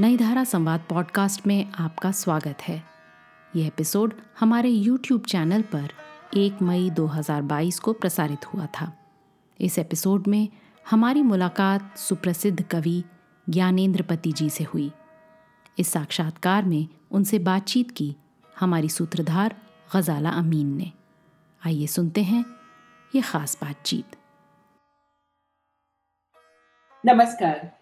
नई धारा संवाद पॉडकास्ट में आपका स्वागत है। यह एपिसोड हमारे यूट्यूब चैनल पर 1 मई 2022 को प्रसारित हुआ था। इस एपिसोड में हमारी मुलाकात सुप्रसिद्ध कवि ज्ञानेन्द्रपति जी से हुई। इस साक्षात्कार में उनसे बातचीत की हमारी सूत्रधार गजाला अमीन ने। आइए सुनते हैं ये खास बातचीत। नमस्कार।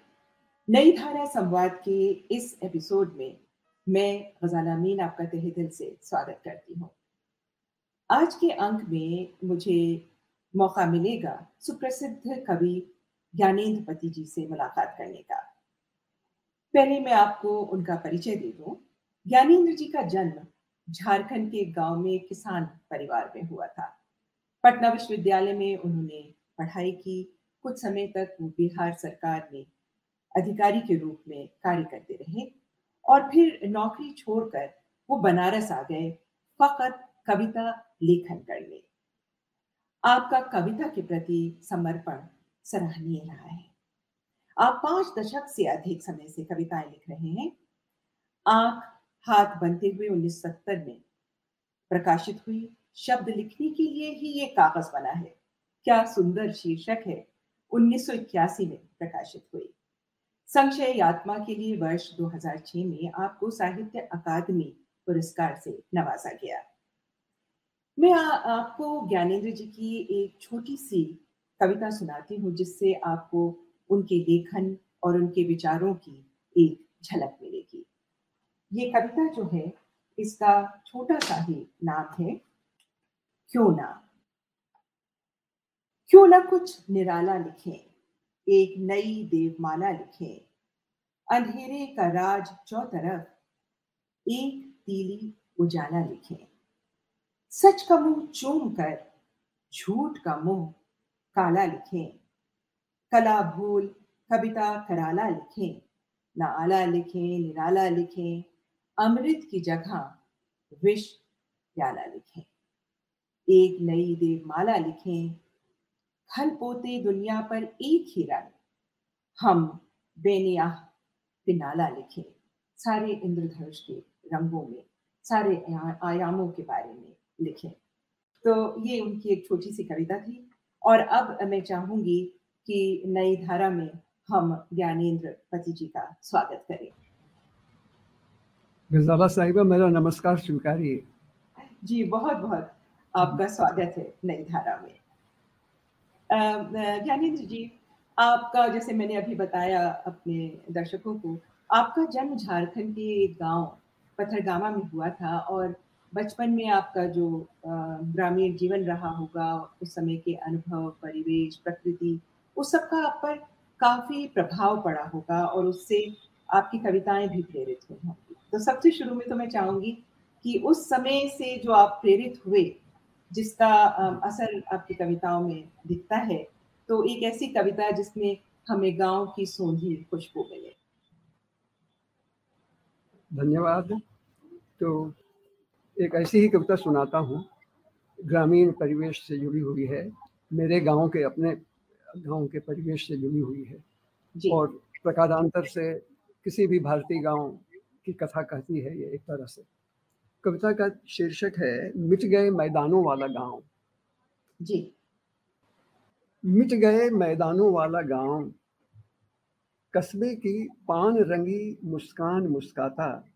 नई धारा संवाद के इस एपिसोड में मैं गजाला मीन आपका तहे दिल से स्वागत करती हूँ। आज के अंक में मुझे मौका मिलेगा सुप्रसिद्ध कवि ज्ञानेन्द्र पति जी से मुलाकात करने का। पहले मैं आपको उनका परिचय दे दूँ। ज्ञानेन्द्र जी का जन्म झारखंड के गाँव में किसान परिवार में हुआ था। पटना विश्वविद्यालय में उन्होंने पढ़ाई की। कुछ समय तक वो बिहार सरकार में अधिकारी के रूप में कार्य करते रहे और फिर नौकरी छोड़कर वो बनारस आ गए, फकत कविता लेखन करने। आपका कविता के प्रति समर्पण सराहनीय रहा है। आप पाँच दशक से अधिक समय से कविताएँ लिख रहे हैं। आँख, हाथ बनते हुए 1970 में प्रकाशित हुई शब्द लिखने के लिए ही ये कागज़ बना है। क्या सुंदर शीर्षक है 1981 में प्रकाशित हुई। संशय यात्मा के लिए वर्ष 2006 में आपको साहित्य अकादमी पुरस्कार से नवाजा गया। मैं आपको ज्ञानेन्द्र जी की एक छोटी सी कविता सुनाती हूँ, जिससे आपको उनके लेखन और उनके विचारों की एक झलक मिलेगी। ये कविता जो है, इसका छोटा सा ही नाम है, क्यों ना? क्यों ना कुछ निराला लिखें? एक नई देवमाला लिखे। अंधेरे का राज चौतरफ, एक तीली उजाला लिखे। सच का मुँह चूम कर, झूठ का मुँह काला लिखे। कला भूल, कविता कराला लिखे। न आला लिखे, निराला लिखे। अमृत की जगह, विष प्याला लिखे। एक नई देवमाला लिखें। खल पोते दुनिया पर एक ही रंग हम बेनिया पिनाला लिखे। सारे इंद्रधनुष के रंगों में सारे आयामों के बारे में लिखे। तो ये उनकी एक छोटी सी कविता थी। और अब मैं चाहूँगी कि नई धारा में हम ज्ञानेन्द्र पति जी का स्वागत करें। गजाला साहिबा मेरा नमस्कार स्वीकारिए। जी बहुत बहुत आपका स्वागत है नई धारा में। ज्ञानेन्द्र जी आपका जैसे मैंने अभी बताया अपने दर्शकों को, आपका जन्म झारखंड के गाँव पत्थरगामा में हुआ था और बचपन में आपका जो ग्रामीण जीवन रहा होगा, उस समय के अनुभव, परिवेश, प्रकृति, उस सब का आप पर काफ़ी प्रभाव पड़ा होगा और उससे आपकी कविताएँ भी प्रेरित हुई होंगी। तो सबसे शुरू में तो मैं चाहूँगी कि उस समय से जो आप प्रेरित हुए जिसका असर आपकी कविताओं में दिखता है तो एक ऐसी कविता जिसमें हमें गाँव की सोंधी खुशबू मिले। धन्यवाद। तो एक ऐसी ही कविता सुनाता हूँ। ग्रामीण परिवेश से जुड़ी हुई है। मेरे गाँव के अपने गाँव के परिवेश से जुड़ी हुई है। और प्रकारांतर से किसी भी भारतीय गाँव की कथा कहती है ये एक तरह से। कविता का शीर्षक है मिट गए मैदानों वाला गाँव। जी। मिट गए मैदानों वाला गाँव। कस्बे की पान रंगी मुस्कान मुस्काता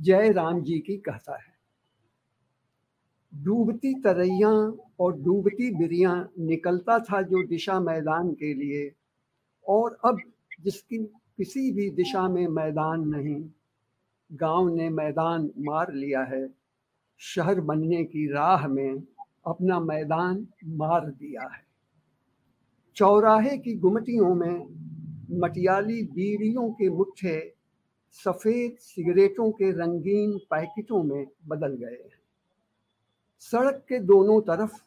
जय राम जी की कहता है। डूबती तरैया और डूबती बिरिया निकलता था जो दिशा मैदान के लिए और अब जिसकी किसी भी दिशा में मैदान नहीं गाँव ने मैदान मार लिया है। शहर बनने की राह में अपना मैदान मार दिया है। चौराहे की गुमटियों में मटियाली बीड़ियों के मुठ्ठे सफ़ेद सिगरेटों के रंगीन पैकेटों में बदल गए हैं। सड़क के दोनों तरफ़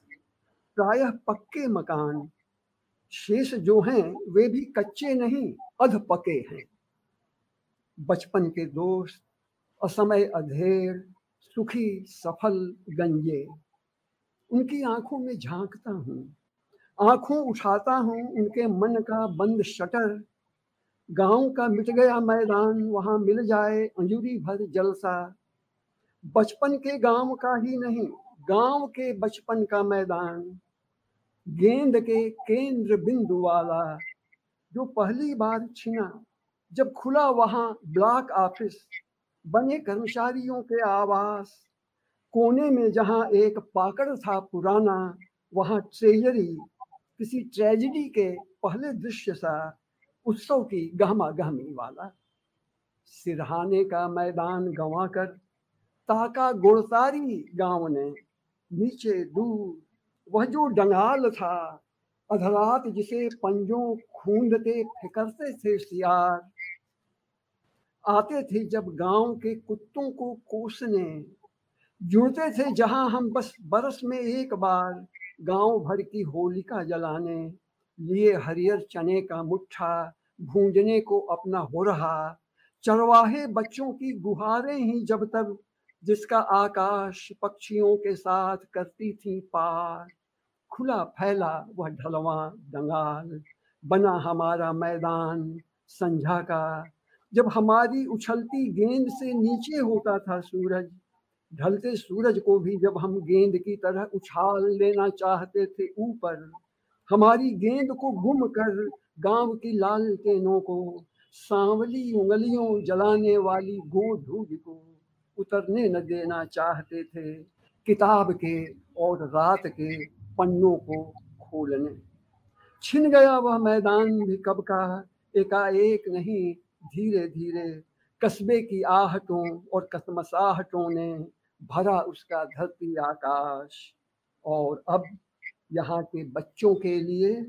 प्रायः पक्के मकान, शेष जो हैं, वे भी कच्चे नहीं अध पके हैं। बचपन के दोस्त असमय अधेर, सुखी, सफल, गंजे। उनकी आँखों में झांकता हूँ, आँखों उठाता हूँ उनके मन का बंद शटर। गाँव का मिट गया मैदान, वहाँ मिल जाए अंजुरी भर जलसा। बचपन के गाँव का ही नहीं, गाँव के बचपन का मैदान। गेंद के केंद्र बिंदु वाला, जो पहली बार छिना, जब खुला वहाँ ब्लॉक ऑफ़िस। बने कर्मचारियों के आवास। कोने में जहाँ एक पाकड़ था पुराना, वहाँ ट्रेजरी, किसी ट्रेजिडी के पहले दृश्य सा, उत्सव की गहमा गहमी वाला। सिरहाने का मैदान गंवा कर ताका गुड़तारी गाँव ने, नीचे दूर, वह जो डंगाल था, अधरात जिसे पंजों खूंदते फिकरते थे सियार आते थे जब गाँव के कुत्तों को कोसने। जुड़ते थे जहाँ हम बस, बरस में एक बार गाँव भर की होलिका जलाने। लिए हरियर चने का मुट्ठा, भूंजने को अपना हो रहा चरवाहे बच्चों की गुहारें ही जब तक जिसका आकाश पक्षियों के साथ करती थी पार। खुला फैला वह ढलवा दंगाल, बना हमारा मैदान संझा का। जब हमारी उछलती गेंद से नीचे होता था सूरज, ढलते सूरज को भी जब हम गेंद की तरह उछाल लेना चाहते थे ऊपर, हमारी गेंद को गुम कर गाँव की लाल टेनों को, सांवली उंगलियों जलाने वाली गो धूज को उतरने न देना चाहते थे, किताब के और रात के पन्नों को खोलने। छिन गया वह मैदान भी कब का, एकाएक नहीं धीरे धीरे कस्बे की आहटों और कसमसाहटों ने भरा उसका धरती आकाश। और अब यहाँ के बच्चों के लिए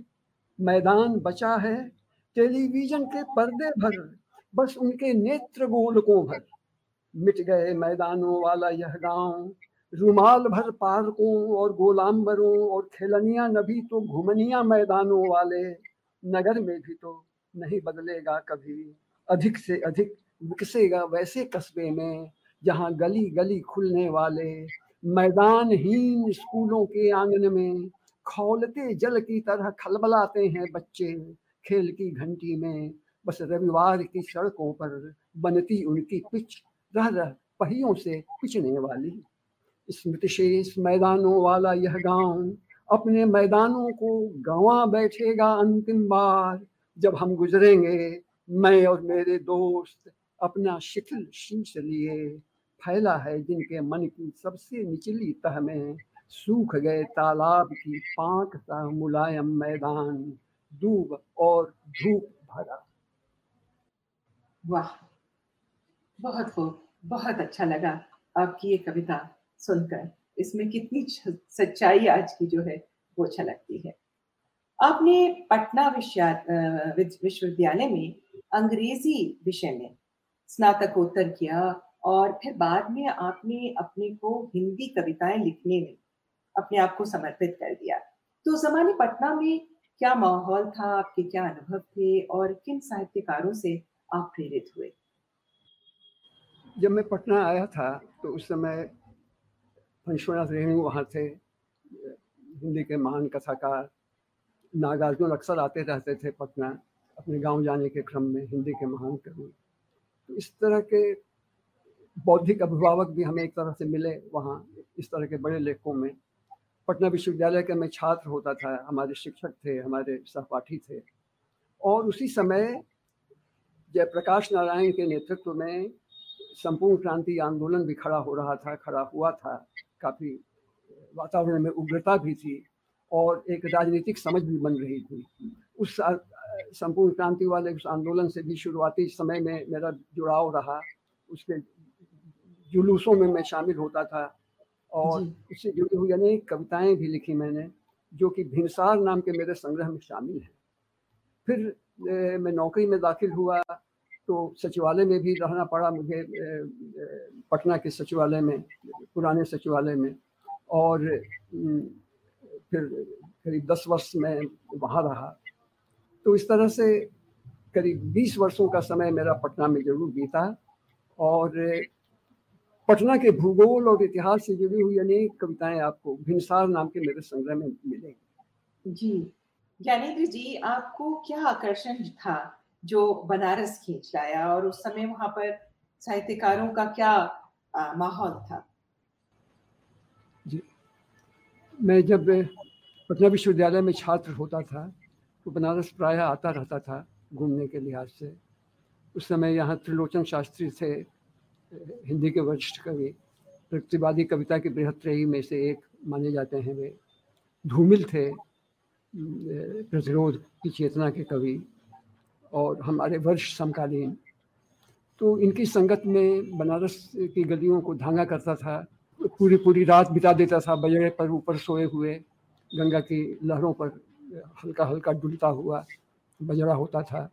मैदान बचा है, टेलीविज़न के पर्दे भर, बस उनके नेत्र गोलकों भर। मिट गए मैदानों वाला यह गाँव, रुमाल भर पार्कों और गोलाम्बरों और खेलनिया नभी तो घुमनिया मैदानों वाले, नगर में भी तो नहीं बदलेगा कभी। अधिक से अधिक विकसेगा वैसे कस्बे में, जहाँ गली गली खुलने वाले मैदानहीन स्कूलों के आँगन में खौलते जल की तरह खलबलाते हैं बच्चे। खेल की घंटी में बस रविवार की सड़कों पर बनती उनकी पिच रह रह पहियों से पिचने वाली। स्मृति शेष मैदानों वाला यह गाँव अपने मैदानों को गंवा बैठेगा अंतिम बार जब हम गुजरेंगे मैं और मेरे दोस्त अपना शिथिल शीश लिए फैला है, जिनके मन की सबसे निचली तह में सूख गए तालाब की पांक सा मुलायम मैदान दूब और धूप भरा। वाह, बहुत खूब, बहुत अच्छा लगा आपकी ये कविता सुनकर। इसमें कितनी सच्चाई आज की जो है, वो छलकती है। आपने पटना विश्वविद्यालय में अंग्रेज़ी विषय में स्नातकोत्तर किया और फिर बाद में आपने अपने को हिंदी कविताएँ लिखने में अपने आप को समर्पित कर दिया। तो जमाने पटना में क्या माहौल था? आपके क्या अनुभव थे? और किन साहित्यकारों से आप प्रेरित हुए? जब मैं पटना आया था तो उस समय पंशुनाथ रेणु वहाँ थे हिंदी के महान कथाकार नागार्जुन अक्सर आते रहते थे पटना, अपने गाँव जाने के क्रम में, हिंदी के महान कवि। तो इस तरह के बौद्धिक अभिभावक भी हमें एक तरह से मिले वहाँ, इस तरह के बड़े लेखकों में। पटना विश्वविद्यालय के मैं छात्र होता था, हमारे शिक्षक थे, हमारे सहपाठी थे। और उसी समय जयप्रकाश नारायण के नेतृत्व में संपूर्ण क्रांति आंदोलन भी खड़ा हो रहा था, खड़ा हुआ था। काफ़ी वातावरण में उग्रता भी थी। और एक राजनीतिक समझ भी बन रही थी। उस संपूर्ण क्रांति वाले उस आंदोलन से भी शुरुआती समय में मेरा जुड़ाव रहा। उसके जुलूसों में मैं शामिल होता था और उससे जुड़ी हुई अनेक कविताएँ भी लिखी मैंने जो कि भिनसार नाम के मेरे संग्रह में शामिल हैं। फिर मैं नौकरी में दाखिल हुआ तो सचिवालय में भी रहना पड़ा मुझे पटना के सचिवालय में पुराने सचिवालय में। और फिर करीब दस वर्ष में वहाँ रहा। तो इस तरह से करीब बीस वर्षों का समय मेरा पटना में ज़रूर बीता और पटना के भूगोल और इतिहास से जुड़ी हुई अनेक कविताएँ आपको भिनसार नाम के मेरे संग्रह में मिलेंगी। जी। ज्ञानेन्द्र जी, आपको क्या आकर्षण था जो बनारस खींच लाया और उस समय वहाँ पर साहित्यकारों का क्या माहौल था जी मैं जब पटना विश्वविद्यालय में छात्र होता था तो बनारस प्रायः आता रहता था घूमने के लिहाज से। उस समय यहाँ त्रिलोचन शास्त्री थे, हिंदी के वरिष्ठ कवि। प्रतिवादी कविता की बृहत्रयी में से एक माने जाते हैं वे। धूमिल थे प्रतिरोध की चेतना के कवि और हमारे वर्ष समकालीन। तो इनकी संगत में बनारस की गलियों को धांगा करता था पूरी पूरी रात बिता देता था बजड़े पर, ऊपर सोए हुए, गंगा की लहरों पर हल्का हल्का डुलता हुआ बजड़ा होता था।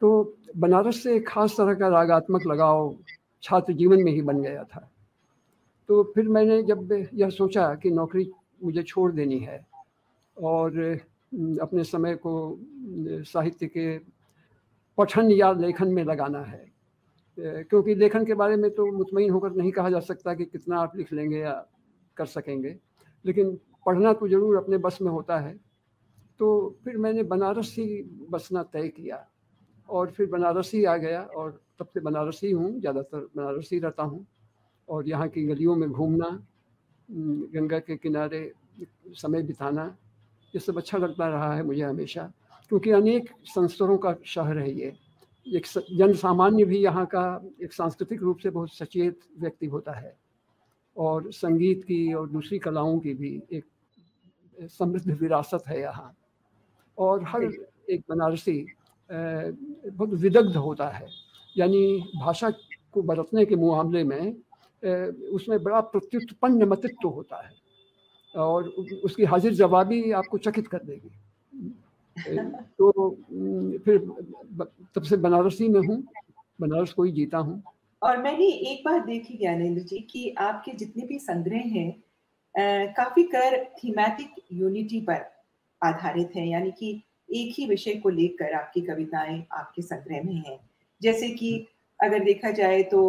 तो बनारस से एक खास तरह का रागात्मक लगाव छात्र जीवन में ही बन गया था। तो फिर मैंने जब यह सोचा कि नौकरी मुझे छोड़ देनी है और अपने समय को साहित्य के पठन या लेखन में लगाना है क्योंकि लेखन के बारे में तो मुतमिन होकर नहीं कहा जा सकता कि कितना आप लिख लेंगे या कर सकेंगे। लेकिन पढ़ना तो ज़रूर अपने बस में होता है। तो फिर मैंने बनारस ही बसना तय किया और फिर बनारस ही आ गया और तब से बनारस ही हूँ ज़्यादातर बनारस ही रहता हूँ और यहाँ की गलियों में घूमना गंगा के किनारे समय बिताना, ये सब अच्छा लगता रहा है मुझे हमेशा। क्योंकि अनेक संस्तरों का शहर है ये। एक जन सामान्य भी यहाँ का एक सांस्कृतिक रूप से बहुत सचेत व्यक्ति होता है। और संगीत की और दूसरी कलाओं की भी एक समृद्ध विरासत है यहाँ। और हर एक बनारसी बहुत विदग्ध होता है। यानी भाषा को बरतने के मामले में उसमें बड़ा प्रत्युत्पन्न मतित्व होता है। और उसकी हाजिर जवाबी आपको चकित कर देगी। तो फिर तब से बनारसी में हूँ बनारस को ही जीता हूँ। और मैंने एक बात देखी ज्ञानेन्द्र जी कि आपके जितने भी संग्रह हैं काफ़ी कर थीमेटिक यूनिटी पर आधारित हैं यानी कि एक ही विषय को लेकर आपकी कविताएँ आपके संग्रह में हैं। जैसे कि अगर देखा जाए तो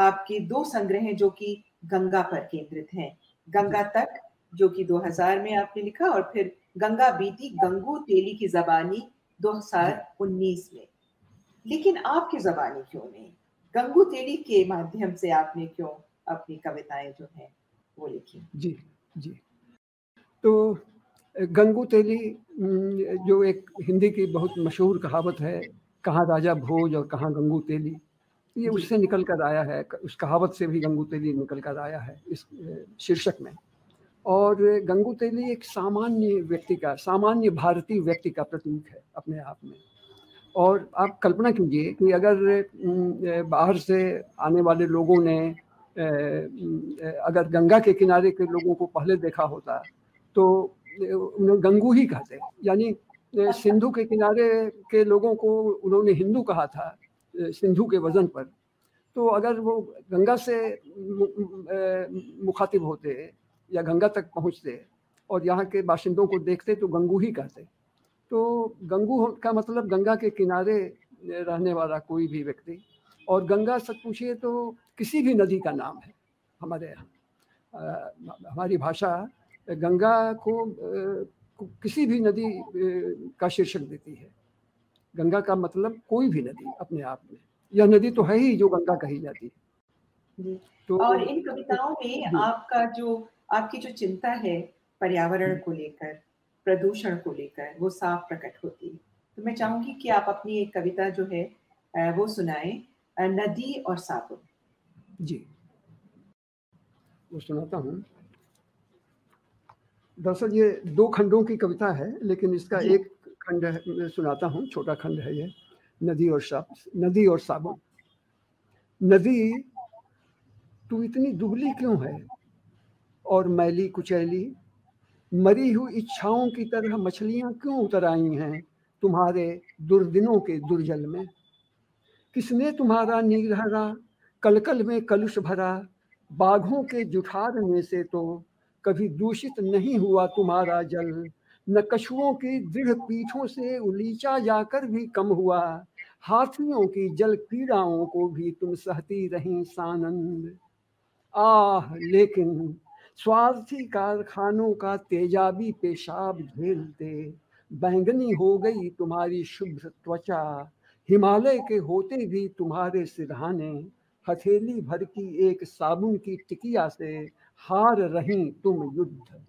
आपके दो संग्रह हैं जो कि गंगा पर केंद्रित हैं। गंगा तक जो कि 2000 में आपने लिखा और फिर गंगा बीती गंगू तेली की जबानी 2019 में। लेकिन आपकी जबानी क्यों नहीं? गंगू तेली के माध्यम से आपने क्यों अपनी कविताएँ जो हैं वो लिखी? जी जी। तो गंगू तेली जो एक हिंदी की बहुत मशहूर कहावत है कहाँ राजा भोज और कहाँ गंगू तेली ये उससे निकल कर आया है उस कहावत से भी गंगू तेली निकल कर आया है इस शीर्षक में। और गंगू तेली एक सामान्य व्यक्ति का, सामान्य भारतीय व्यक्ति का प्रतीक है अपने आप में। और आप कल्पना कीजिए कि अगर बाहर से आने वाले लोगों ने अगर गंगा के किनारे के लोगों को पहले देखा होता तो उन्हें गंगू ही कहते यानी सिंधु के किनारे के लोगों को उन्होंने हिंदू कहा था सिंधु के वज़न पर। तो अगर वो गंगा से मुखातिब होते या गंगा तक पहुँचते और यहाँ के बाशिंदों को देखते तो गंगू ही कहते। तो गंगू का मतलब गंगा के किनारे रहने वाला कोई भी व्यक्ति। और गंगा सच पूछिए तो किसी भी नदी का नाम है हमारे यहाँ। हमारी भाषा गंगा को किसी भी नदी का शीर्षक देती है। गंगा का मतलब कोई भी नदी अपने आप में। यह नदी तो है ही जो गंगा कही जाती है। तो और इन कविताओं में आपका जो आपकी जो चिंता है पर्यावरण। को लेकर प्रदूषण को लेकर वो साफ़ प्रकट होती है। तो मैं चाहूँगी कि आप अपनी एक कविता जो है वो सुनाए नदी और साबुन। जी। वो सुनाता हूँ। दरअसल ये दो खंडों की कविता है लेकिन इसका एक खंड मैं सुनाता हूँ छोटा खंड है ये नदी और साब नदी और साबुन। नदी तू इतनी दुबली क्यों है? और मैली कुचैली, मरी हुई इच्छाओं की तरह मछलियाँ क्यों उतर आई हैं तुम्हारे दुर्दिनों के दुर्जल में? किसने तुम्हारा नीरहरा कलकल में कलुष भरा, बाघों के जुठारने से तो कभी दूषित नहीं हुआ तुम्हारा जल? न कछुओं की दृढ़ पीठों से उलीचा जाकर भी कम हुआ, हाथियों की जल पीड़ाओं को भी तुम सहती रही सानंद। आह, लेकिन स्वार्थी कारखानों का तेजाबी पेशाब झेलते बैंगनी हो गई तुम्हारी शुभ्र त्वचा। हिमालय के होते भी तुम्हारे सिरहाने, हथेली भर की एक साबुन की टिकिया से हार रही तुम युद्ध।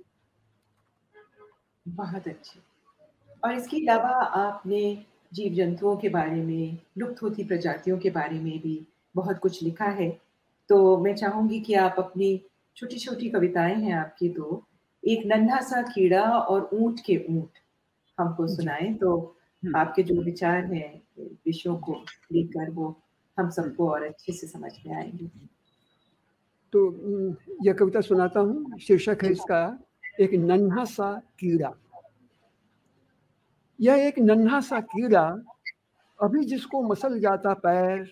बहुत अच्छे। और इसके अलावा आपने जीव जंतुओं के बारे में, लुप्त होती प्रजातियों के बारे में भी बहुत कुछ लिखा है। तो मैं चाहूँगी कि आप अपनी छोटी छोटी कविताएँ हैं आपकी दो एक नन्हा सा कीड़ा और ऊँट के ऊँट हमको सुनाएँ तो हम्म। आपके जो विचार हैं विषयों को लेकर वो हम सबको और अच्छे से समझ में आएँगे। तो यह कविता सुनाता हूँ। शीर्षक है इसका एक नन्हा सा कीड़ा। यह एक नन्हा सा कीड़ा अभी जिसको मसल जाता पैर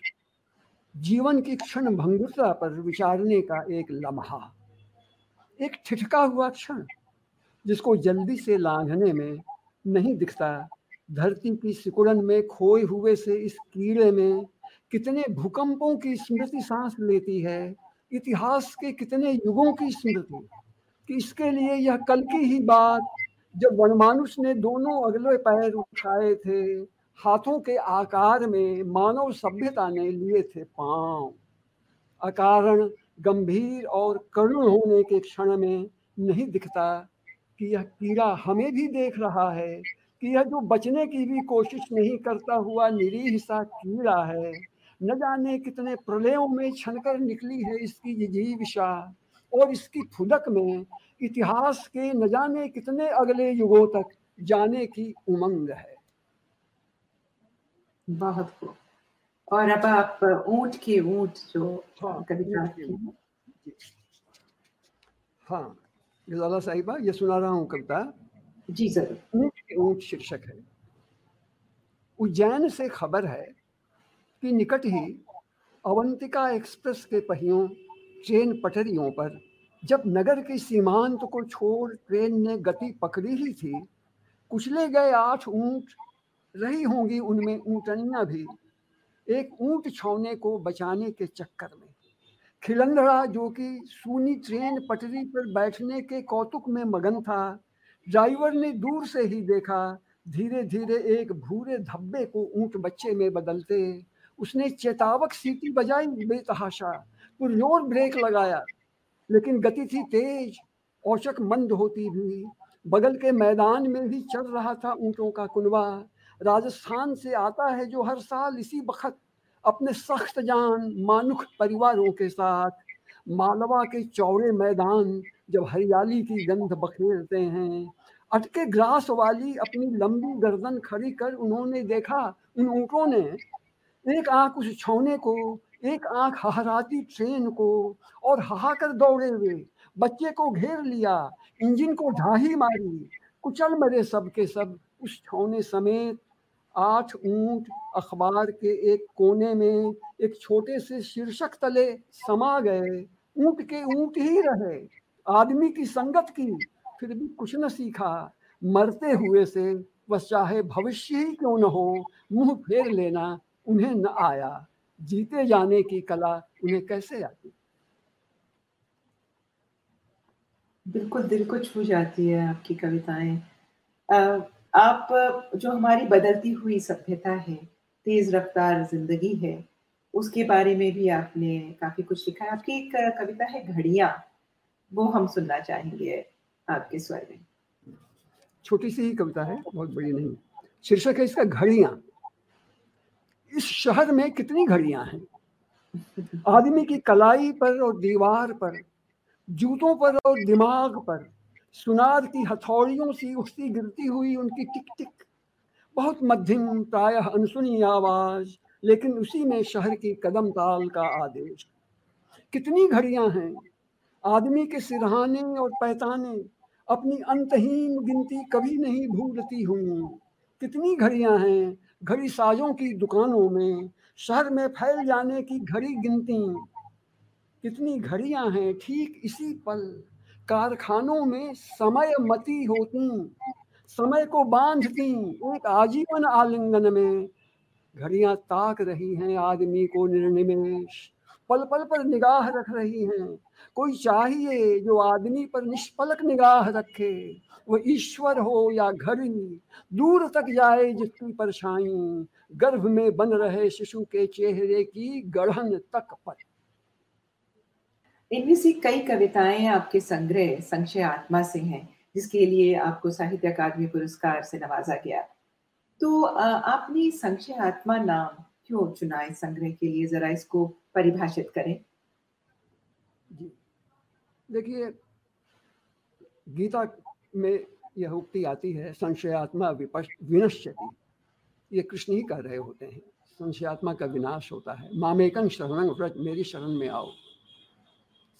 जीवन की क्षण भंगुरता पर विचारने का एक लम्हा, एक ठिठका हुआ क्षण, जिसको जल्दी से लांघने में नहीं दिखता, धरती की सिकुड़न में खोए हुए से इस कीड़े में कितने भूकंपों की स्मृति सांस लेती है, इतिहास के कितने युगों की स्मृति, कि इसके लिए यह कल की ही बात, जब वनमानुष ने दोनों अगले पैर उठाए थे हाथों के आकार में मानव सभ्यता ने लिए थे पाँव। अकारण गंभीर और करुण होने के क्षण में नहीं दिखता कि यह कीड़ा हमें भी देख रहा है, कि यह जो बचने की भी कोशिश नहीं करता हुआ निरीह सा कीड़ा है, न जाने कितने प्रलयों में छनकर निकली है इसकी जीविशा और इसकी फुदक में इतिहास के न जाने कितने अगले युगों तक जाने की उमंग है। बहुत खूब। और अब आप ऊँट के ऊँट जो हाँ, कविता हाँ। गजाला साहिबा ये सुना रहा हूँ कविता। जी सर ऊँट के ऊँट शीर्षक है। उज्जैन से खबर है कि निकट ही अवंतिका एक्सप्रेस के पहियों ट्रेन पटरियों पर जब नगर के सीमांत को छोड़ ट्रेन ने गति पकड़ी ही थी कुचले गए आठ ऊँट रही होंगी उनमें ऊंटनियाँ भी। एक ऊँट छौने को बचाने के चक्कर में। खिलंदड़ा जो कि सूनी ट्रेन पटरी पर बैठने के कौतुक में मगन था, ड्राइवर ने दूर से ही देखा धीरे धीरे एक भूरे धब्बे को ऊँट बच्चे में बदलते। उसने चेतावक सीटी बजाई, बेतहाशा। पुरजोर ब्रेक लगाया, लेकिन गति थी तेज, औचक मंद होती भी बगल के मैदान में भी चल रहा था ऊँटों का कुनवा। राजस्थान से आता है जो हर साल इसी वक्त अपने सख्त जान मानुख परिवारों के साथ मालवा के चौड़े मैदान जब हरियाली की गंध बखेरते हैं। अटके ग्रास वाली अपनी लंबी गर्दन खड़ी कर उन्होंने देखा, उन ऊँटों ने एक आँख उस छौने को, एक आँख हहराती ट्रेन को और हाहाकर दौड़े हुए बच्चे को घेर लिया, इंजन को ढाही मारी, कुचल मरे सब के सब उस छौने समेत आठ ऊँट अखबार के एक कोने में एक छोटे से शीर्षक तले समा गए। ऊँट के ऊँट ही रहे। आदमी की संगत की, फिर भी कुछ न सीखा। मरते हुए से बस चाहे भविष्य ही क्यों न हो, मुँह फेर लेना उन्हें न आया। जीते जाने की कला उन्हें कैसे आती? बिल्कुल दिल को छू जाती है आपकी कविताएँ। आप, जो हमारी बदलती हुई सभ्यता है, तेज रफ्तार ज़िंदगी है, उसके बारे में भी आपने काफ़ी कुछ लिखा है। आपकी एक कविता है, घड़िया। वो हम सुनना चाहेंगे आपके स्वर में। छोटी सी ही कविता है, बहुत बड़ी नहीं। शीर्षक है इसका, घड़िया। इस शहर में कितनी घड़ियाँ हैं? आदमी की कलाई पर और दीवार पर, जूतों पर और दिमाग पर सुनार की हथौड़ियों से उठती गिरती हुई उनकी टिक टिक बहुत मध्यम प्रायः अनसुनी आवाज़, लेकिन उसी में शहर की कदम ताल का आदेश। कितनी घड़ियाँ हैं। आदमी के सिरहाने और पैताने, अपनी अंतहीन गिनती कभी नहीं भूलती हूँ। कितनी घड़ियाँ हैं घड़ी साजों की दुकानों में, शहर में फैल जाने की घड़ी गिनती। कितनी घड़ियाँ हैं ठीक इसी पल। कारखानों में समय मती होती, समय को बांधती, एक आजीवन आलिंगन में। घड़ियाँ ताक रही हैं आदमी को निर्निमेश पल पल पर निगाह रख रही हैं। कोई चाहिए जो आदमी पर निष्पलक निगाह रखे, वो ईश्वर हो या घड़ी, दूर तक जाए जिसकी परछाई, गर्भ में बन रहे शिशु के चेहरे की गढ़न तक पर इनमें से कई कविताएँ आपके संग्रह, संशय आत्मा से हैं, जिसके लिए आपको साहित्य अकादमी पुरस्कार से नवाजा गया। तो आपने संशय आत्मा नाम क्यों चुना इस संग्रह के लिए? जरा इसको परिभाषित करें। जी। देखिए, गीता में यह उक्ति आती है संशयात्मा विनश्यति। ये कृष्ण ही कह रहे होते हैं। संशयात्मा का विनाश होता है। मामेकन शरण व्रत मेरी शरण में आओ।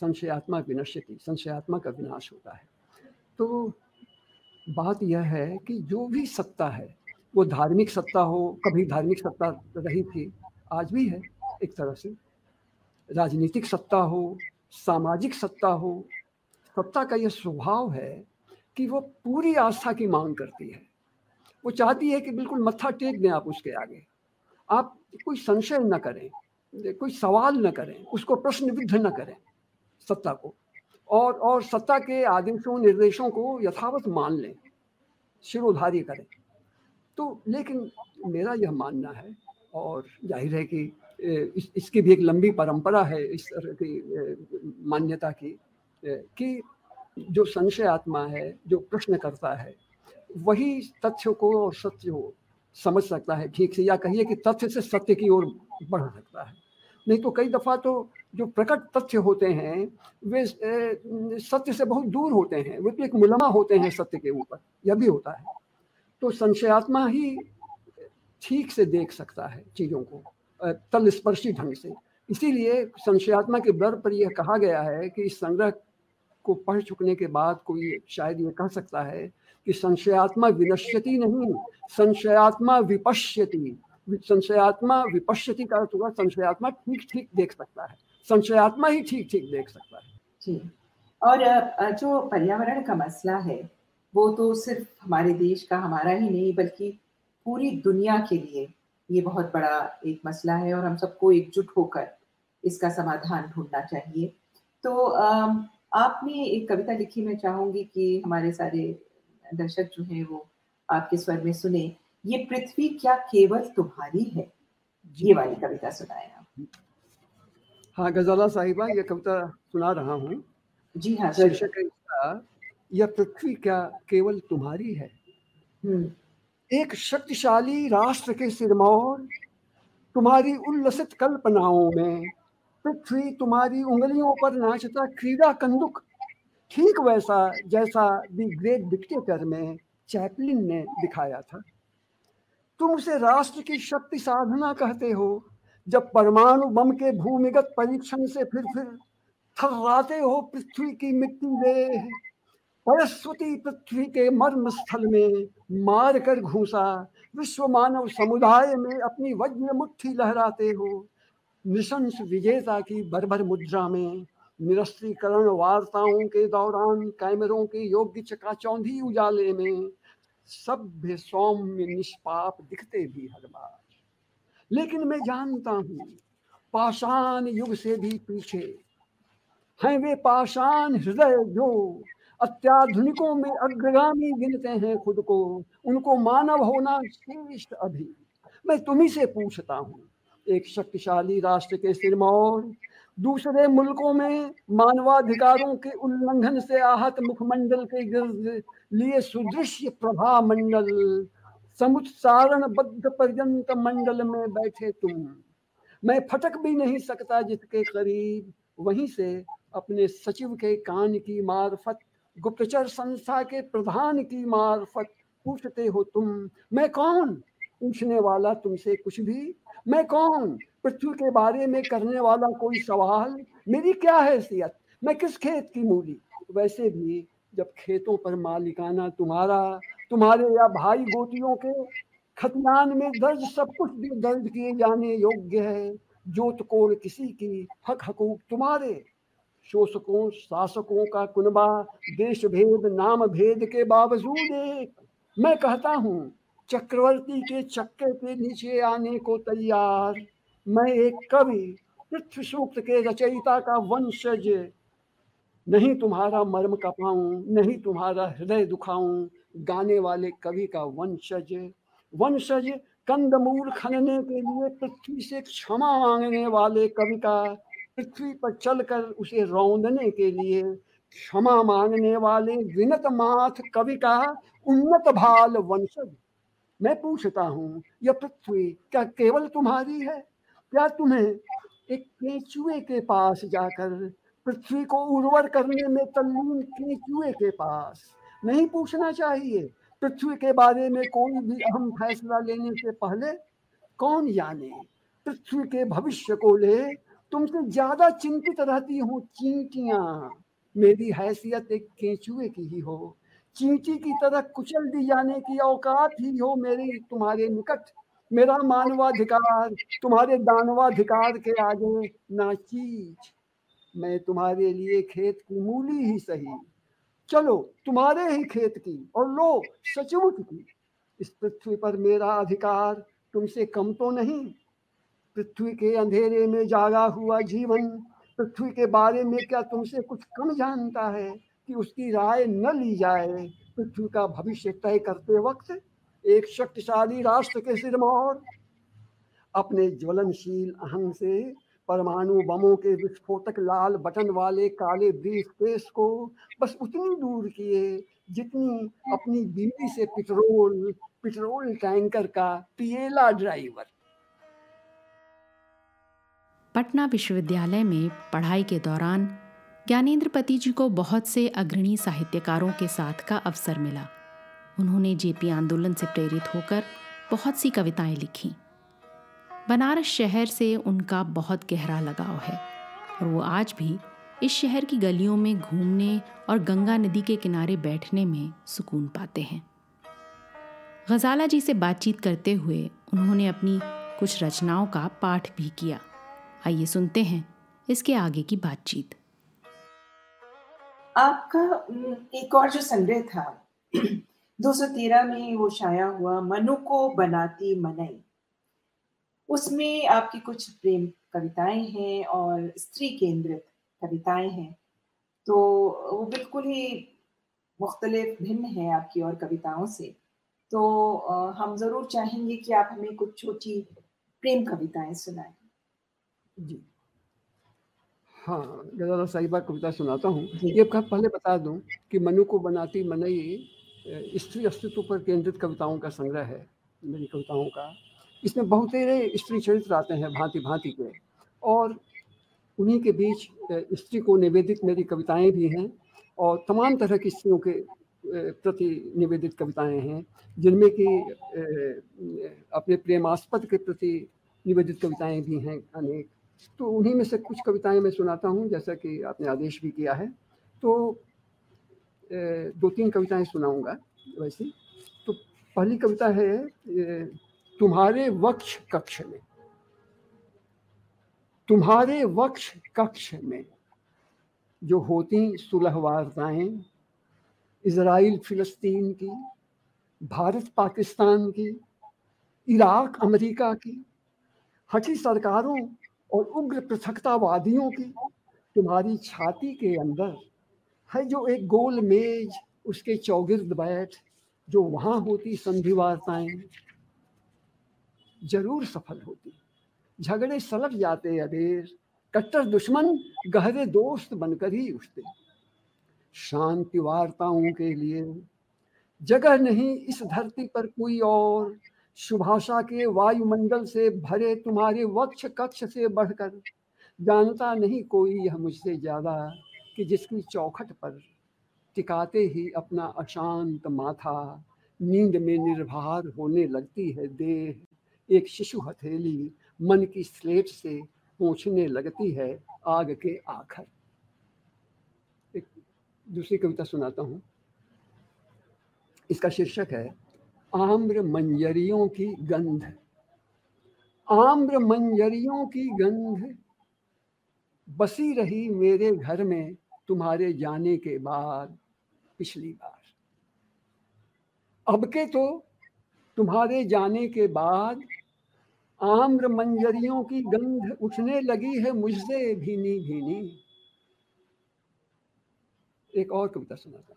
संशयात्मा विनश्यति संशयात्मा का विनाश होता है। तो बात यह है कि जो भी सत्ता है, वो धार्मिक सत्ता हो, कभी धार्मिक सत्ता रही थी, आज भी है एक तरह से। राजनीतिक सत्ता हो, सामाजिक सत्ता हो, सत्ता का यह स्वभाव है कि वो पूरी आस्था की मांग करती है। वो चाहती है कि बिल्कुल मत्था टेक दें आप उसके आगे। आप कोई संशय न करें, कोई सवाल न करें, उसको प्रश्न विद्ध न करें। सत्ता को। और और सत्ता के आदेशों निर्देशों को यथावत मान लें शिरोधारी करें। तो लेकिन मेरा यह मानना है और ज़ाहिर है कि इस, इसकी भी एक लंबी परंपरा है इस तरह की मान्यता की कि जो संशय आत्मा है जो प्रश्न करता है वही तथ्य को और सत्य को समझ सकता है ठीक से या कहिए कि तथ्य से सत्य की ओर बढ़ सकता है। नहीं तो कई दफ़ा तो जो प्रकट तथ्य होते हैं, वे सत्य से बहुत दूर होते हैं। वे तो एक मुलमा होते हैं सत्य के ऊपर, यह भी होता है। तो संशयात्मा ही ठीक से देख सकता है चीज़ों को तलस्पर्शी ढंग से। इसीलिए संशयात्मा के दर पर यह कहा गया है कि इस संग्रह को पढ़ चुकने के बाद कोई शायद ये कह सकता है कि संशयात्मा विनश्यति नहीं, संशयात्मा विपश्यति। संशयात्मा विपश्यति का अर्थ संशयात्मा ठीक ठीक देख सकता है। संशयात्मा ही ठीक ठीक देख सकता है। जी। और जो पर्यावरण का मसला है वो तो सिर्फ़ हमारे देश का हमारा ही नहीं बल्कि पूरी दुनिया के लिए ये बहुत बड़ा एक मसला है और हम सबको एकजुट होकर इसका समाधान ढूंढना चाहिए। तो आपने एक कविता लिखी मैं चाहूँगी कि हमारे सारे दर्शक जो हैं वो आपके स्वर में सुने। ये पृथ्वी क्या केवल तुम्हारी है? ये वाली कविता सुनाए आप। हाँ गजाला साहिबा ये कविता सुना रहा हूँ। जी हाँ शीर्षक यह पृथ्वी क्या केवल तुम्हारी है? हम्म। एक शक्तिशाली राष्ट्र के सिरमौर तुम्हारी उल्लसित कल्पनाओं में पृथ्वी तुम्हारी उंगलियों पर नाचता क्रीड़ा कंदुक ठीक वैसा जैसा दी ग्रेट डिक्टेटर में चैपलिन ने दिखाया था। तुम उसे राष्ट्र की शक्ति साधना कहते हो जब परमाणु बम के भूमिगत परीक्षण से फिर फिर थर्राते हो पृथ्वी की मिट्टी ले। परस्वती पृथ्वी के मर्म स्थल में मार कर घूसा, विश्व मानव समुदाय में अपनी वज्र मुट्ठी लहराते हो। निशंस विजेता की बरबर मुद्रा में निरस्त्रीकरण वार्ताओं के दौरान कैमरों के योग्य चकाचौंधी उजाले में सभ्य सौम्य निष्पाप दिखते भी हर बार। लेकिन मैं जानता हूँ, पाषाण युग से भी पीछे हैं वे पाषाण हृदय जो अत्याधुनिकों में अग्रगामी गिनते हैं खुद को। उनको मानव होना श्रेष्ठ अभी। मैं तुम्ही से पूछता हूँ, एक शक्तिशाली राष्ट्र के सिरमौर दूसरे मुल्कों में मानवाधिकारों के उल्लंघन से आहत मुखमंडल के गिर्द लिए सुदृश्य प्रभा मंडल समुत्सारण बद्ध पर्यंत मंडल में बैठे तुम। मैं फटक भी नहीं सकता जिसके करीब, वहीं से अपने सचिव के कान की मार्फत, गुप्तचर संस्था के प्रधान की मार्फत पूछते हो तुम, मैं कौन? पूछने वाला तुमसे कुछ भी? मैं कौन? पृथ्वी के बारे में करने वाला कोई सवाल? मेरी क्या हैसियत? मैं किस खेत की मूली? वैसे भी जब खेतों पर मालिकाना तुम्हारा तुम्हारे या भाई गोतियों के खतियान में दर्ज सब कुछ भी दर्ज किए जाने योग्य है। जोत कोड़ किसी की हक हकूक तुम्हारे। शोषकों, शासकों का कुनबा देश भेद नाम भेद के बावजूद एक। मैं कहता हूँ, चक्रवर्ती के चक्के पे नीचे आने को तैयार। मैं एक कवि पृथ्वी सूक्त के रचयिता का वंशज। नहीं तुम्हारा मर्म कपाऊं, नहीं तुम्हारा हृदय दुखाऊं गाने वाले कवि का वंशज। वंशज कंदमूल खनने के लिए पृथ्वी से क्षमा मांगने वाले कवि का, पृथ्वी पर चलकर उसे रौंदने के लिए क्षमा मांगने वाले विनत माथ कवि का उन्नत भाल वंशज। मैं पूछता हूँ, यह पृथ्वी क्या केवल तुम्हारी है? क्या तुम्हें एक केंचुए के पास जाकर पृथ्वी को उर्वर करने में तल्लीन केंचुए के पास नहीं पूछना चाहिए। पृथ्वी के बारे में कोई भी अहम फैसला लेने से पहले कौन जाने? पृथ्वी के भविष्य को ले। तुमसे ज़्यादा चिंतित रहती हूँ चींटियाँ। मेरी हैसियत एक केंचुए की ही हो। चींटी की तरह कुचल दी जाने की औकात ही हो मेरी, तुम्हारे निकट। मेरा मानवाधिकार, तुम्हारे दानवाधिकार के आगे ना चीज़। मैं तुम्हारे लिए खेत की मूली ही सही। चलो, तुम्हारे ही खेत की और लो, सचमुच की। इस पृथ्वी पर मेरा अधिकार तुमसे कम तो नहीं। पृथ्वी के अंधेरे में जागा हुआ जीवन, पृथ्वी के बारे में क्या तुमसे कुछ कम जानता है कि उसकी राय न ली जाए? पृथ्वी का भविष्य तय करते वक्त एक शक्तिशाली राष्ट्र के सिर मोर अपने ज्वलनशील अहंग से परमाणु बमों के विस्फोटक लाल बटन वाले काले ब्रीफ केस को बस उतनी दूर किए जितनी अपनी बीवी से पेट्रोल पेट्रोल टैंकर का पिएला ड्राइवर। पटना विश्वविद्यालय में पढ़ाई के दौरान ज्ञानेंद्र पति जी को बहुत से अग्रणी साहित्यकारों के साथ का अवसर मिला। उन्होंने जेपी आंदोलन से प्रेरित होकर बहुत सी कविताएँ लिखी। बनारस शहर से उनका बहुत गहरा लगाव है और वो आज भी इस शहर की गलियों में घूमने और गंगा नदी के किनारे बैठने में सुकून पाते हैं। गजाला जी से बातचीत करते हुए उन्होंने अपनी कुछ रचनाओं का पाठ भी किया। आइए सुनते हैं इसके आगे की बातचीत। आपका एक और जो संग्रह था 213 में वो शाया हुआ, मनु को बनाती मनई। उसमें आपकी कुछ प्रेम कविताएँ हैं और स्त्री केंद्रित कविताएँ हैं। तो वो बिल्कुल ही मुख्तलिफ़ भिन्न है आपकी और कविताओं से। तो हम ज़रूर चाहेंगे कि आप हमें कुछ छोटी प्रेम कविताएँ सुनाएँ। जी। हाँ गजाला साहिबा कविता सुनाता हूँ। ये पहले बता दूँ कि मनु को बनाती मनई स्त्री अस्तित्व पर केंद्रित कविताओं का संग्रह है मेरी कविताओं का। इसमें बहुत स्त्री चरित्र आते हैं भांति भांति के। और उन्हीं के बीच स्त्री को निवेदित मेरी कविताएँ भी हैं और तमाम तरह की स्त्रियों के प्रति निवेदित कविताएँ हैं, जिनमें कि अपने प्रेमास्पद के प्रति निवेदित कविताएँ भी हैं अनेक। तो उन्हीं में से कुछ कविताएँ मैं सुनाता हूँ, जैसा कि आपने आदेश भी किया है। तो दो तीन कविताएँ सुनाऊँगा, वैसे। तो पहली कविता है तुम्हारे वक्ष कक्ष में। तुम्हारे वक्ष कक्ष में जो होती सुलह वार्ताएँ इसराइल फिलिस्तीन की, भारत पाकिस्तान की, इराक अमेरिका की, हठी सरकारों और उग्र पृथकतावादियों की तुम्हारी छाती के अंदर है जो एक गोल मेज, उसके चौगिर्द बैठ, जो वहाँ होती संधि वार्ताएँ। ज़रूर सफल होती। झगड़े सलट जाते अबेर, कट्टर दुश्मन गहरे दोस्त बनकर ही उठते। शांति वार्ताओं के लिए, जगह नहीं इस धरती पर कोई और। शुभाषा के वायुमंडल से भरे तुम्हारे वक्ष कक्ष से बढ़कर, जानता नहीं कोई यह मुझसे ज़्यादा कि जिसकी चौखट पर टिकाते ही अपना अशांत माथा नींद में निर्भर होने लगती है देह। एक शिशु हथेली मन की स्लेट से पूछने लगती है आग के आखर। एक दूसरी कविता सुनाता हूँ। इसका शीर्षक है, आम्र मंजरियों की गंध। आम्र मंजरियों की गंध। बसी रही मेरे घर में तुम्हारे जाने के बाद पिछली बार। अब के तो तुम्हारे जाने के बाद आम्र मंजरियों की गंध उठने लगी है, मुझसे भीनी भीनी एक और कविता सुनाता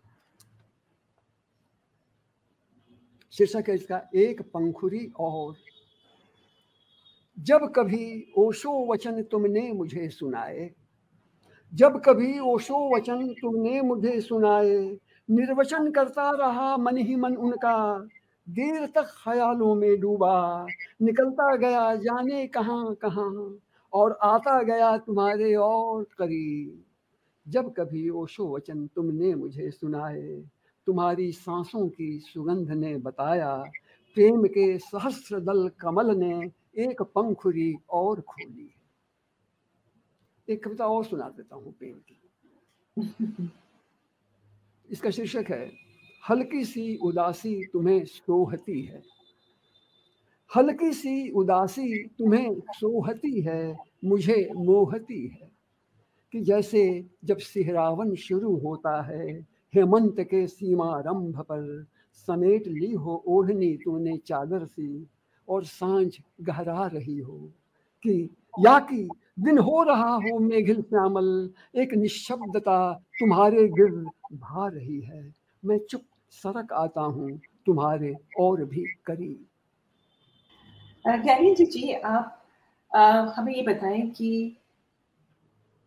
शीर्षक है इसका, एक पंखुरी और। जब कभी ओशो वचन तुमने मुझे सुनाए, जब कभी ओशो वचन तुमने मुझे सुनाए, निर्वचन करता रहा मन ही मन उनका देर तक ख्यालों में डूबा निकलता गया जाने कहाँ कहाँ और आता गया तुम्हारे और करीब। जब कभी ओशो वचन तुमने मुझे सुनाए तुम्हारी सांसों की सुगंध ने बताया प्रेम के सहस्र दल कमल ने एक पंखुरी और खोली। एक कविता और सुना देता हूँ प्रेम की। इसका शीर्षक है हल्की सी उदासी तुम्हें सोहती है। हल्की सी उदासी तुम्हें सोहती है, मुझे मोहती है। कि जैसे जब सिहरावन शुरू होता है, हेमंत के सीमारंभ पर समेट ली हो ओढ़नी तूने चादर सी और साँझ गहरा रही हो, कि या कि दिन हो रहा हो मेघिल श्यामल, एक निशब्दता तुम्हारे गिर भा रही है। मैं चुप सरक आता हूँ तुम्हारे और भी करीब। ज्ञानी जी जी आप आ, हमें ये बताएँ कि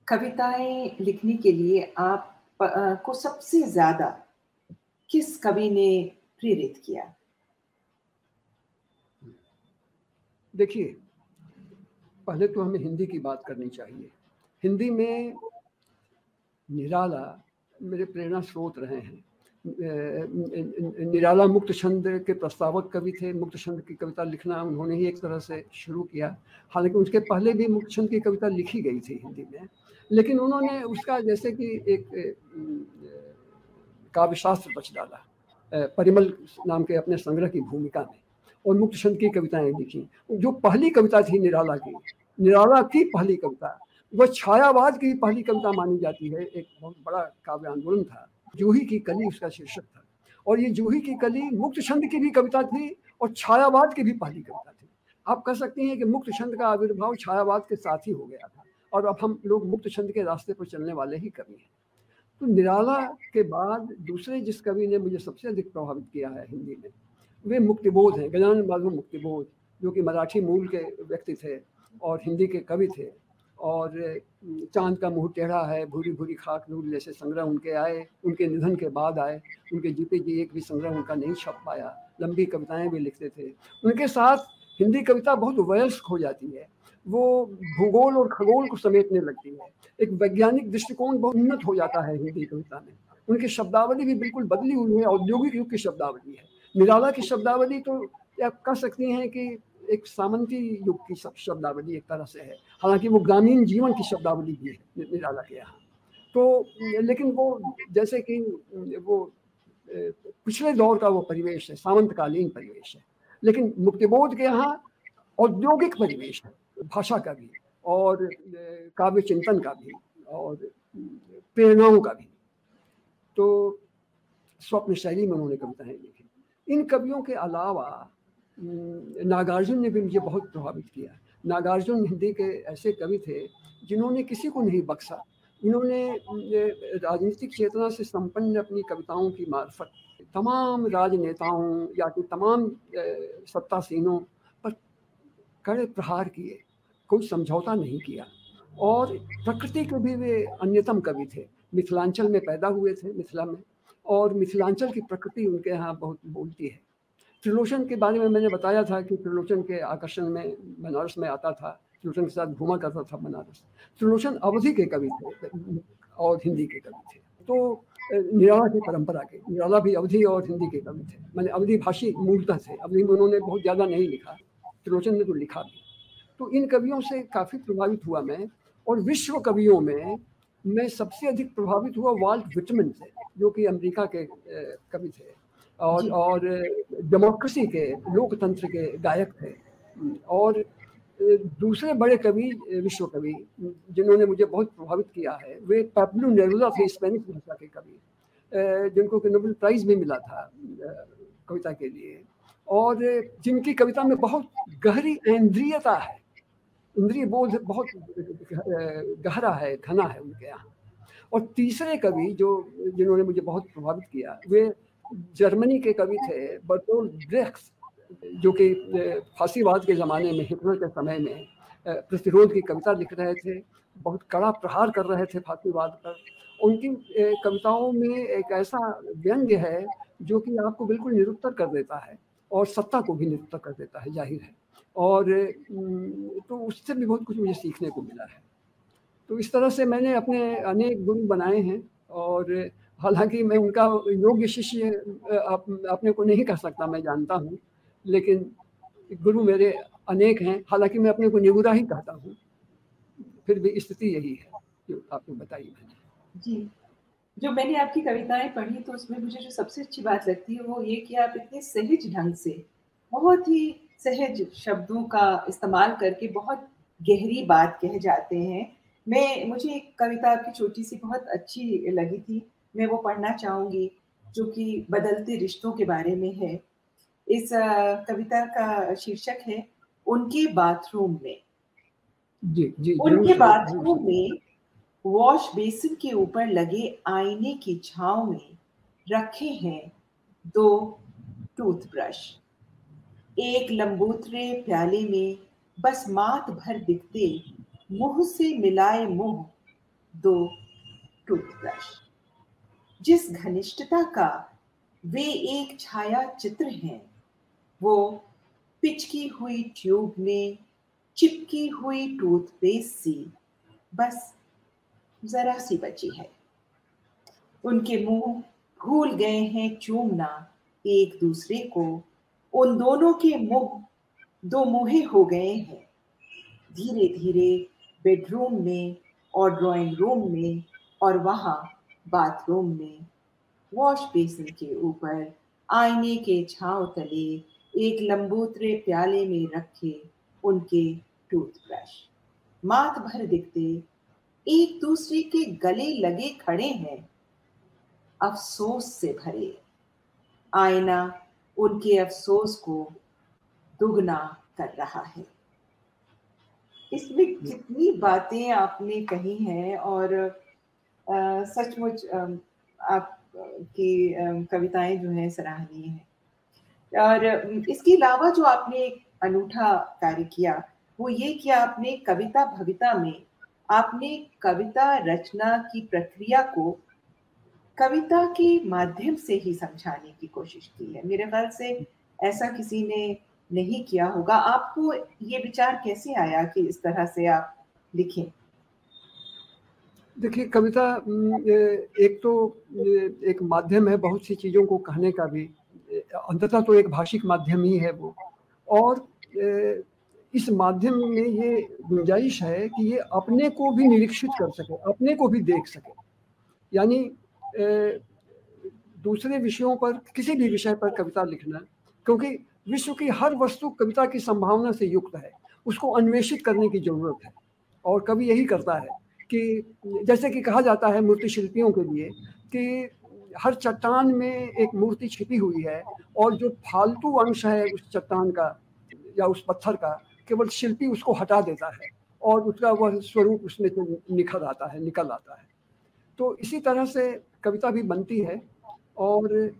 कविताएँ लिखने के लिए आप आ, को सबसे ज़्यादा किस कवि ने प्रेरित किया? देखिए पहले तो हमें हिंदी की बात करनी चाहिए। हिंदी में निराला मेरे प्रेरणा स्रोत रहे हैं। निराला मुक्त छंद के प्रस्तावक कवि थे। मुक्त छंद की कविता लिखना उन्होंने ही एक तरह से शुरू किया। हालाँकि उसके पहले भी मुक्त छंद की कविता लिखी गई थी हिंदी में। लेकिन उन्होंने उसका जैसे कि एक काव्यशास्त्र रच डाला परिमल नाम के अपने संग्रह की भूमिका में, और मुक्त छंद की कविताएँ लिखी। जो पहली कविता थी निराला की निराला की पहली कविता, वह छायावाद की पहली कविता मानी जाती है। एक बहुत बड़ा काव्य आंदोलन था। जूही की कली उसका शीर्षक था। और ये जूही की कली मुक्त छंद की भी कविता थी और छायावाद की भी पहली कविता थी। आप कह सकते हैं कि मुक्त छंद का आविर्भाव छायावाद के साथ ही हो गया था और अब हम लोग मुक्त छंद के रास्ते पर चलने वाले ही कवि हैं। तो निराला के बाद दूसरे जिस कवि ने मुझे सबसे अधिक प्रभावित किया है हिंदी में, वे मुक्तिबोध हैं, गजानन बाबू मुक्तिबोध, जो कि मराठी मूल के व्यक्ति थे और हिंदी के कवि थे। और चाँद का मुँह टेढ़ा है भूरी भूरी खाक नूर जैसे संग्रह उनके आए, उनके निधन के बाद आए, उनके जीते जी एक भी संग्रह उनका नहीं छप पाया। लंबी कविताएँ भी लिखते थे। उनके साथ हिंदी कविता बहुत वयस्क हो जाती है। वो भूगोल और खगोल को समेटने लगती है। एक वैज्ञानिक दृष्टिकोण बहुत उन्नत हो जाता है हिंदी कविता में। उनकी शब्दावली भी बिल्कुल बदली हुई है, औद्योगिक युग की शब्दावली है। निराला की शब्दावली तो आप कह सकती हैं कि एक सामंती युग की शब्दावली एक तरह से है। हालाँकि वो ग्रामीण जीवन की शब्दावली भी है निराला के यहाँ तो लेकिन वो जैसे कि, वो पिछले दौर का वो परिवेश है, सामंतकालीन परिवेश है। लेकिन मुक्तिबोध के यहाँ औद्योगिक परिवेश है, भाषा का भी, और काव्य चिंतन का भी, और, प्रेरणाओं का भी। तो स्वप्न शैली में उन्होंने कविताएँ लिखी। इन कवियों के अलावा नागार्जुन ने भी मुझे बहुत प्रभावित किया नागार्जुन हिंदी के ऐसे कवि थे जिन्होंने किसी को नहीं बख्शा। इन्होंने राजनीतिक चेतना से संपन्न अपनी कविताओं की मार्फत तमाम राजनेताओं या कि तमाम सत्तासीनों पर कड़े प्रहार किए, कोई समझौता नहीं किया। और प्रकृति के भी वे अन्यतम कवि थे। मिथिलांचल में पैदा हुए थे मिथिला में और मिथिलांचल की प्रकृति उनके यहाँ बहुत बोलती है। त्रिलोचन के बारे में मैंने बताया था कि त्रिलोचन के आकर्षण में बनारस में आता था, त्रिलोचन के साथ घूमा करता था बनारस। त्रिलोचन अवधि के कवि थे और हिंदी के कवि थे। तो निराला की परंपरा के, निराला भी अवधि और हिंदी के कवि थे। मैंने अवधि भाषी मूलतः थे, अवधि में उन्होंने बहुत ज़्यादा नहीं लिखा, त्रिलोचन ने तो लिखा भी। तो इन कवियों से काफ़ी प्रभावित हुआ मैं और विश्व कवियों में, मैं सबसे अधिक प्रभावित हुआ वाल्ट विटमिन से, जो कि अमेरिका के कवि थे। और और डेमोक्रेसी के लोकतंत्र के गायक थे। और दूसरे बड़े कवि विश्व कवि जिन्होंने मुझे बहुत प्रभावित किया है वे पेब्लो नेरुदा थे स्पेनिश भाषा के कवि। जिनको कि नोबेल प्राइज भी मिला था कविता के लिए। और जिनकी कविता में बहुत गहरी इंद्रियता है इंद्रिय बोध बहुत गहरा है घना है उनके यहाँ। और तीसरे कवि जो जिन्होंने मुझे बहुत प्रभावित किया वे जर्मनी के कवि थे बर्टोल ड्रेक्स जो कि फांसीवाद के ज़माने में, हिटलर के समय में प्रतिरोध की कविता लिख रहे थे, बहुत कड़ा प्रहार कर रहे थे फांसीवाद पर। उनकी कविताओं में एक ऐसा व्यंग्य है, जो कि आपको बिल्कुल निरुत्तर कर देता है, और सत्ता को भी निरुत्तर कर देता है, ज़ाहिर है। और तो उससे भी बहुत कुछ मुझे सीखने को मिला है। तो इस तरह से मैंने अपने अनेक गुरु बनाए हैं, और हालाँकि मैं उनका योग्य शिष्य आप, अपने को नहीं कर सकता मैं जानता हूँ लेकिन गुरु मेरे अनेक हैं हालाँकि मैं अपने को निगुरा ही कहता हूँ। फिर भी स्थिति यही है जो आपने बताई मैंने। जी। जो मैंने आपकी कविताएँ पढ़ी तो उसमें मुझे जो सबसे अच्छी बात लगती है वो ये कि आप इतने सहज ढंग से बहुत ही सहज शब्दों का इस्तेमाल करके बहुत गहरी बात कह जाते हैं। मैं मुझे एक कविता आपकी छोटी सी बहुत अच्छी लगी थी मैं वो पढ़ना चाहूँगी जो कि बदलते रिश्तों के बारे में है। इस कविता का शीर्षक है उनके बाथरूम में। जी जी उनके बाथरूम में वॉश बेसिन के ऊपर लगे आईने की छाव में रखे हैं दो टूथब्रश। एक लंबूतरे प्याले में बस मात भर दिखते मुँह से मिलाए मुँह दो टूथब्रश। जिस घनिष्ठता का वे एक छाया चित्र हैं, वो पिचकी हुई ट्यूब में, चिपकी हुई टूथपेस्ट सी, बस जरा सी बची है। उनके मुँह भूल गए हैं चूमना एक दूसरे को। उन दोनों के मुँह दो मुहे हो गए हैं। धीरे धीरे बेडरूम में और ड्राइंग रूम में और वहाँ बाथरूम में। वॉश बेसिन के ऊपर आईने के छाव तले एक लंबूतरे प्याले में रखे उनके टूथब्रश। माथ भर दिखते एक दूसरे के गले लगे खड़े हैं। अफसोस से भरे आईना उनके अफसोस को दुगना कर रहा है। इसमें कितनी बातें आपने कही हैं और सचमुच आपकी कविताएँ जो हैं सराहनीय हैं। और इसके अलावा जो आपने एक अनूठा कार्य किया, वो ये कि आपने कविता भविता में, आपने कविता रचना की प्रक्रिया को कविता के माध्यम से ही समझाने की कोशिश की है। मेरे ख्याल से ऐसा किसी ने नहीं किया होगा। आपको ये विचार कैसे आया कि इस तरह से आप लिखें? देखिए, कविता एक तो एक माध्यम है बहुत सी चीज़ों को कहने का भी। अंततः तो एक भाषिक माध्यम ही है वो। और इस माध्यम में ये गुंजाइश है कि ये अपने को भी निरीक्षित कर सके, अपने को भी देख सके। यानी दूसरे विषयों पर, किसी भी विषय पर कविता लिखना, क्योंकि विश्व की हर वस्तु कविता की संभावना से युक्त है। उसको अन्वेषित करने की ज़रूरत है और कवि यही करता है। कि जैसे कि कहा जाता है मूर्ति शिल्पियों के लिए कि हर चट्टान में एक मूर्ति छिपी हुई है और जो फालतू अंश है उस चट्टान का या उस पत्थर का केवल शिल्पी उसको हटा देता है और उसका वह स्वरूप उसमें निखर आता है, निकल आता है। तो इसी तरह से कविता भी बनती है और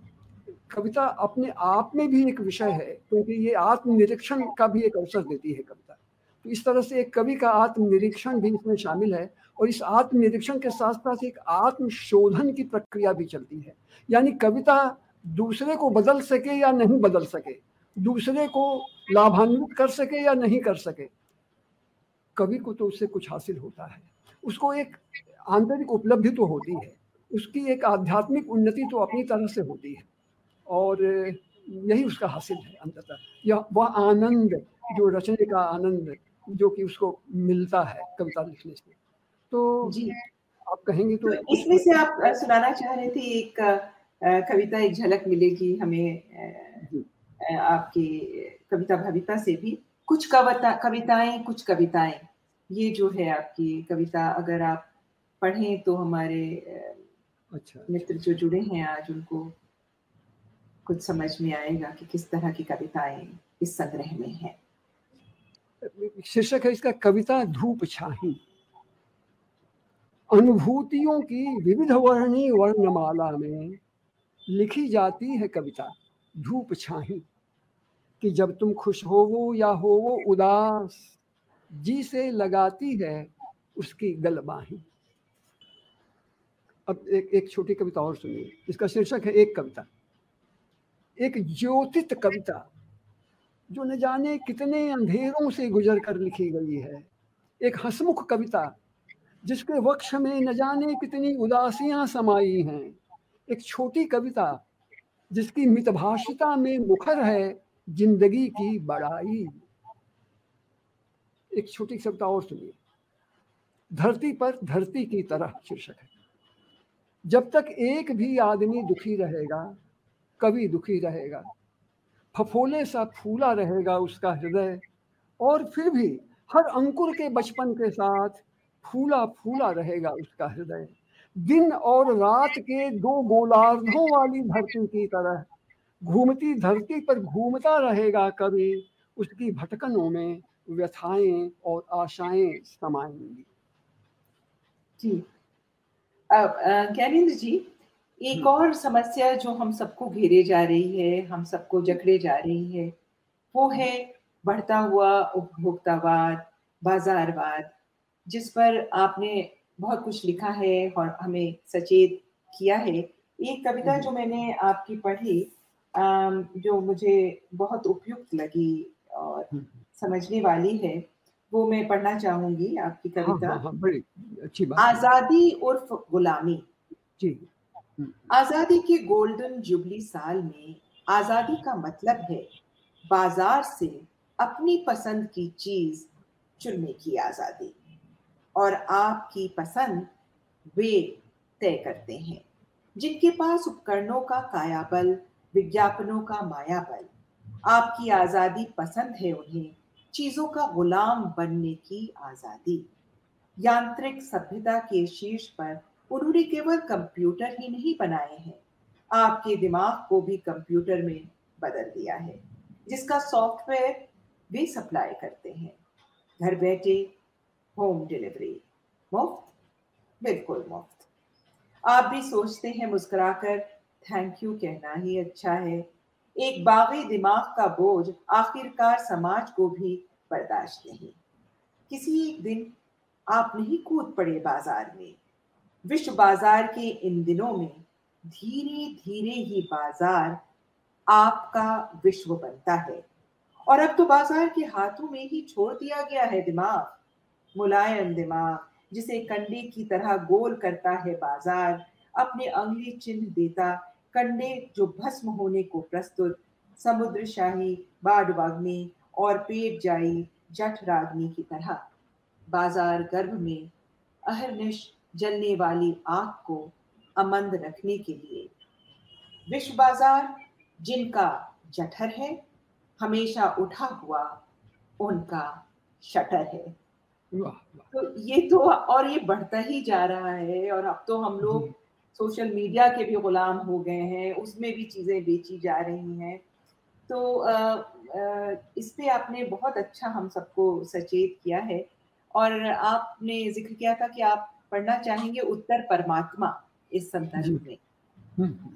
कविता अपने आप में भी एक विषय है क्योंकि ये आत्मनिरीक्षण का भी एक अवसर देती है कविता। तो इस तरह से एक कवि का आत्मनिरीक्षण भी इसमें शामिल है और इस आत्मनिरीक्षण के साथ साथ एक आत्मशोधन की प्रक्रिया भी चलती है। यानी कविता दूसरे को बदल सके या नहीं बदल सके, दूसरे को लाभान्वित कर सके या नहीं कर सके, कवि को तो उससे कुछ हासिल होता है। उसको एक आंतरिक उपलब्धि तो होती है, उसकी एक आध्यात्मिक उन्नति तो अपनी तरह से होती है। और यही उसका हासिल है अंततः। यह वह आनंद, जो रचने का आनंद, जो कि उसको मिलता है कविता लिखने से। तो जी। आप कहेंगे तो, तो इसमें से आप सुनाना चाह रहे थे एक कविता एक झलक मिलेगी हमें आपकी कविता भविता से भी। कुछ कविता कविताएँ कुछ कविताएँ। ये जो है आपकी कविता अगर आप पढ़ें तो हमारे अच्छा मित्र जो जुड़े हैं आज उनको कुछ समझ में आएगा कि किस तरह की कविताएँ इस संग्रह में हैं। शीर्षक है इसका कविता धूप छाही। अनुभूतियों की विविध वर्णी वर्णमाला में लिखी जाती है कविता, धूप छाही। कि जब तुम खुश हो वो या हो वो उदास जी से लगाती है उसकी गलबाही। अब एक एक छोटी कविता और सुनिए। इसका शीर्षक है एक कविता। एक ज्योतित कविता, जो न जाने कितने अंधेरों से गुजर कर लिखी गई है। एक हसमुख कविता जिसके वक्ष में न जाने कितनी उदासियाँ समाई हैं। एक छोटी कविता, जिसकी मितभाषिता में मुखर है ज़िंदगी की बड़ाई। एक छोटी कविता और सुनिए। धरती पर धरती की तरह शीर्षक है। जब तक एक भी आदमी दुखी रहेगा कभी दुखी रहेगा। फफोले सा फूला रहेगा उसका हृदय, और फिर भी हर अंकुर के बचपन के साथ फूला फूला रहेगा उसका हृदय। दिन और रात के दो गोलार्धों वाली धरती की तरह घूमती धरती पर घूमता रहेगा कभी उसकी भटकनों में व्यथाएँ और आशाएँ समाएँगी। जी। अब ज्ञानेन्द्र जी एक हम्म। और समस्या जो हम सबको घेरे जा रही है हम सबको जकड़े जा रही है वो है बढ़ता हुआ उपभोक्तावाद बाजारवाद। जिस पर आपने बहुत कुछ लिखा है और हमें सचेत किया है एक कविता हम्म। जो मैंने आपकी पढ़ी जो मुझे बहुत उपयुक्त लगी और हम्म। समझने वाली है वो मैं पढ़ना चाहूँगी आपकी हाँ, कविता हाँ, हाँ, बड़ी अच्छी बात आज़ादी उर्फ़ गुलामी जी हम्म। आज़ादी के गोल्डन जुबली साल में आज़ादी का मतलब है बाज़ार से अपनी पसंद की चीज़ चुनने की आज़ादी और आपकी पसंद वे तय करते हैं। जिनके पास उपकरणों का कायाबल, विज्ञापनों का मायाबल, आपकी आज़ादी पसंद है उन्हें, चीज़ों का गुलाम बनने की आज़ादी। यांत्रिक सभ्यता के शीर्ष पर उन्होंने केवल कंप्यूटर ही नहीं बनाए हैं, आपके दिमाग को भी कंप्यूटर में बदल दिया है, जिसका सॉफ्टवेयर वे सप्लाई करते हैं। घर बैठे होम डिलीवरी। मुफ़्त? बिल्कुल मुफ़्त। आप भी सोचते हैं मुस्कुराकर, थैंक यू, कहना ही अच्छा है। एक बागी दिमाग का बोझ आखिरकार समाज को भी बर्दाश्त नहीं। किसी एक दिन आप नहीं कूद पड़े बाज़ार में। विश्व बाज़ार के इन दिनों में धीरे धीरे ही बाज़ार आपका विश्व बनता है। और अब तो बाज़ार के हाथों में ही छोड़ दिया गया है दिमाग। मुलायम दिमाग, जिसे कंडे की तरह गोल करता है बाज़ार, अपने अंगली चिन्ह देता, कंडे जो भस्म होने को प्रस्तुत समुद्र शाही बाडवाग्नि और पेट जाई जठ रागनी की तरह। बाज़ार गर्भ में अहरनिश जलने वाली आग को अमंद रखने के लिए। विश्व बाज़ार, जिनका जठर है, हमेशा उठा हुआ उनका शटर है। तो ये तो और ये बढ़ता ही जा रहा है और अब तो हम लोग सोशल मीडिया के भी गुलाम हो गए हैं उसमें भी चीज़ें बेची जा रही हैं। तो आ, आ, इस पे आपने बहुत अच्छा हम सबको सचेत किया है और आपने ज़िक्र किया था कि आप पढ़ना चाहेंगे उत्तर परमात्मा इस संदर्भ में। हम्म।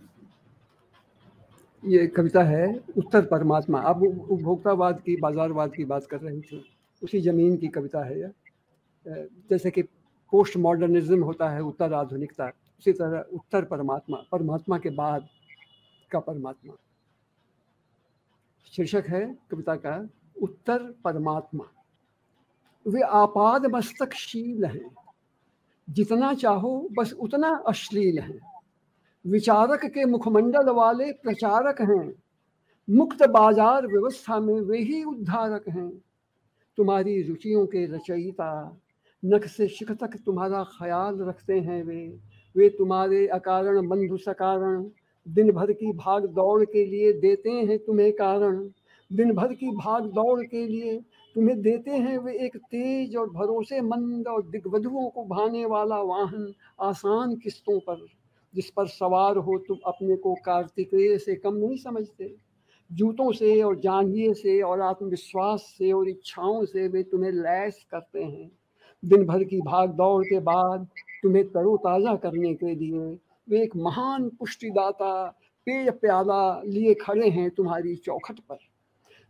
ये कविता है उत्तर परमात्मा। आप उपभोक्तावाद की बाजारवाद की बात कर रही थी उसी ज़मीन की कविता है यह। जैसे कि पोस्ट मॉडर्निज्म होता है, उत्तर आधुनिकता, उसी तरह उत्तर परमात्मा परमात्मा के बाद का परमात्मा। शीर्षक है, कविता का, उत्तर परमात्मा। वे आपाद मस्तकशील हैं। जितना चाहो, बस उतना अश्लील हैं। विचारक के मुखमंडल वाले प्रचारक हैं। मुक्त बाज़ार व्यवस्था में वे ही उद्धारक हैं। तुम्हारी रुचियों के रचयिता नख से शिख तक तुम्हारा ख्याल रखते हैं वे। वे तुम्हारे अकारण, बंधु सकारण दिन भर की भाग दौड़ के लिए देते हैं तुम्हें कारण। दिन भर की भाग दौड़ के लिए तुम्हें देते हैं वे एक तेज और भरोसेमंद और दिग्वधुओं को भाने वाला वाहन आसान किस्तों पर, जिस पर सवार हो तुम अपने को कार्तिकेय से कम नहीं समझते। जूतों से और जांघिए से और आत्मविश्वास से और इच्छाओं से वे तुम्हें लैस करते हैं। दिन भर की भाग दौड़ के बाद तुम्हें तरोताज़ा करने के लिए वे एक महान पुष्टिदाता, पेय प्याला लिए खड़े हैं तुम्हारी चौखट पर।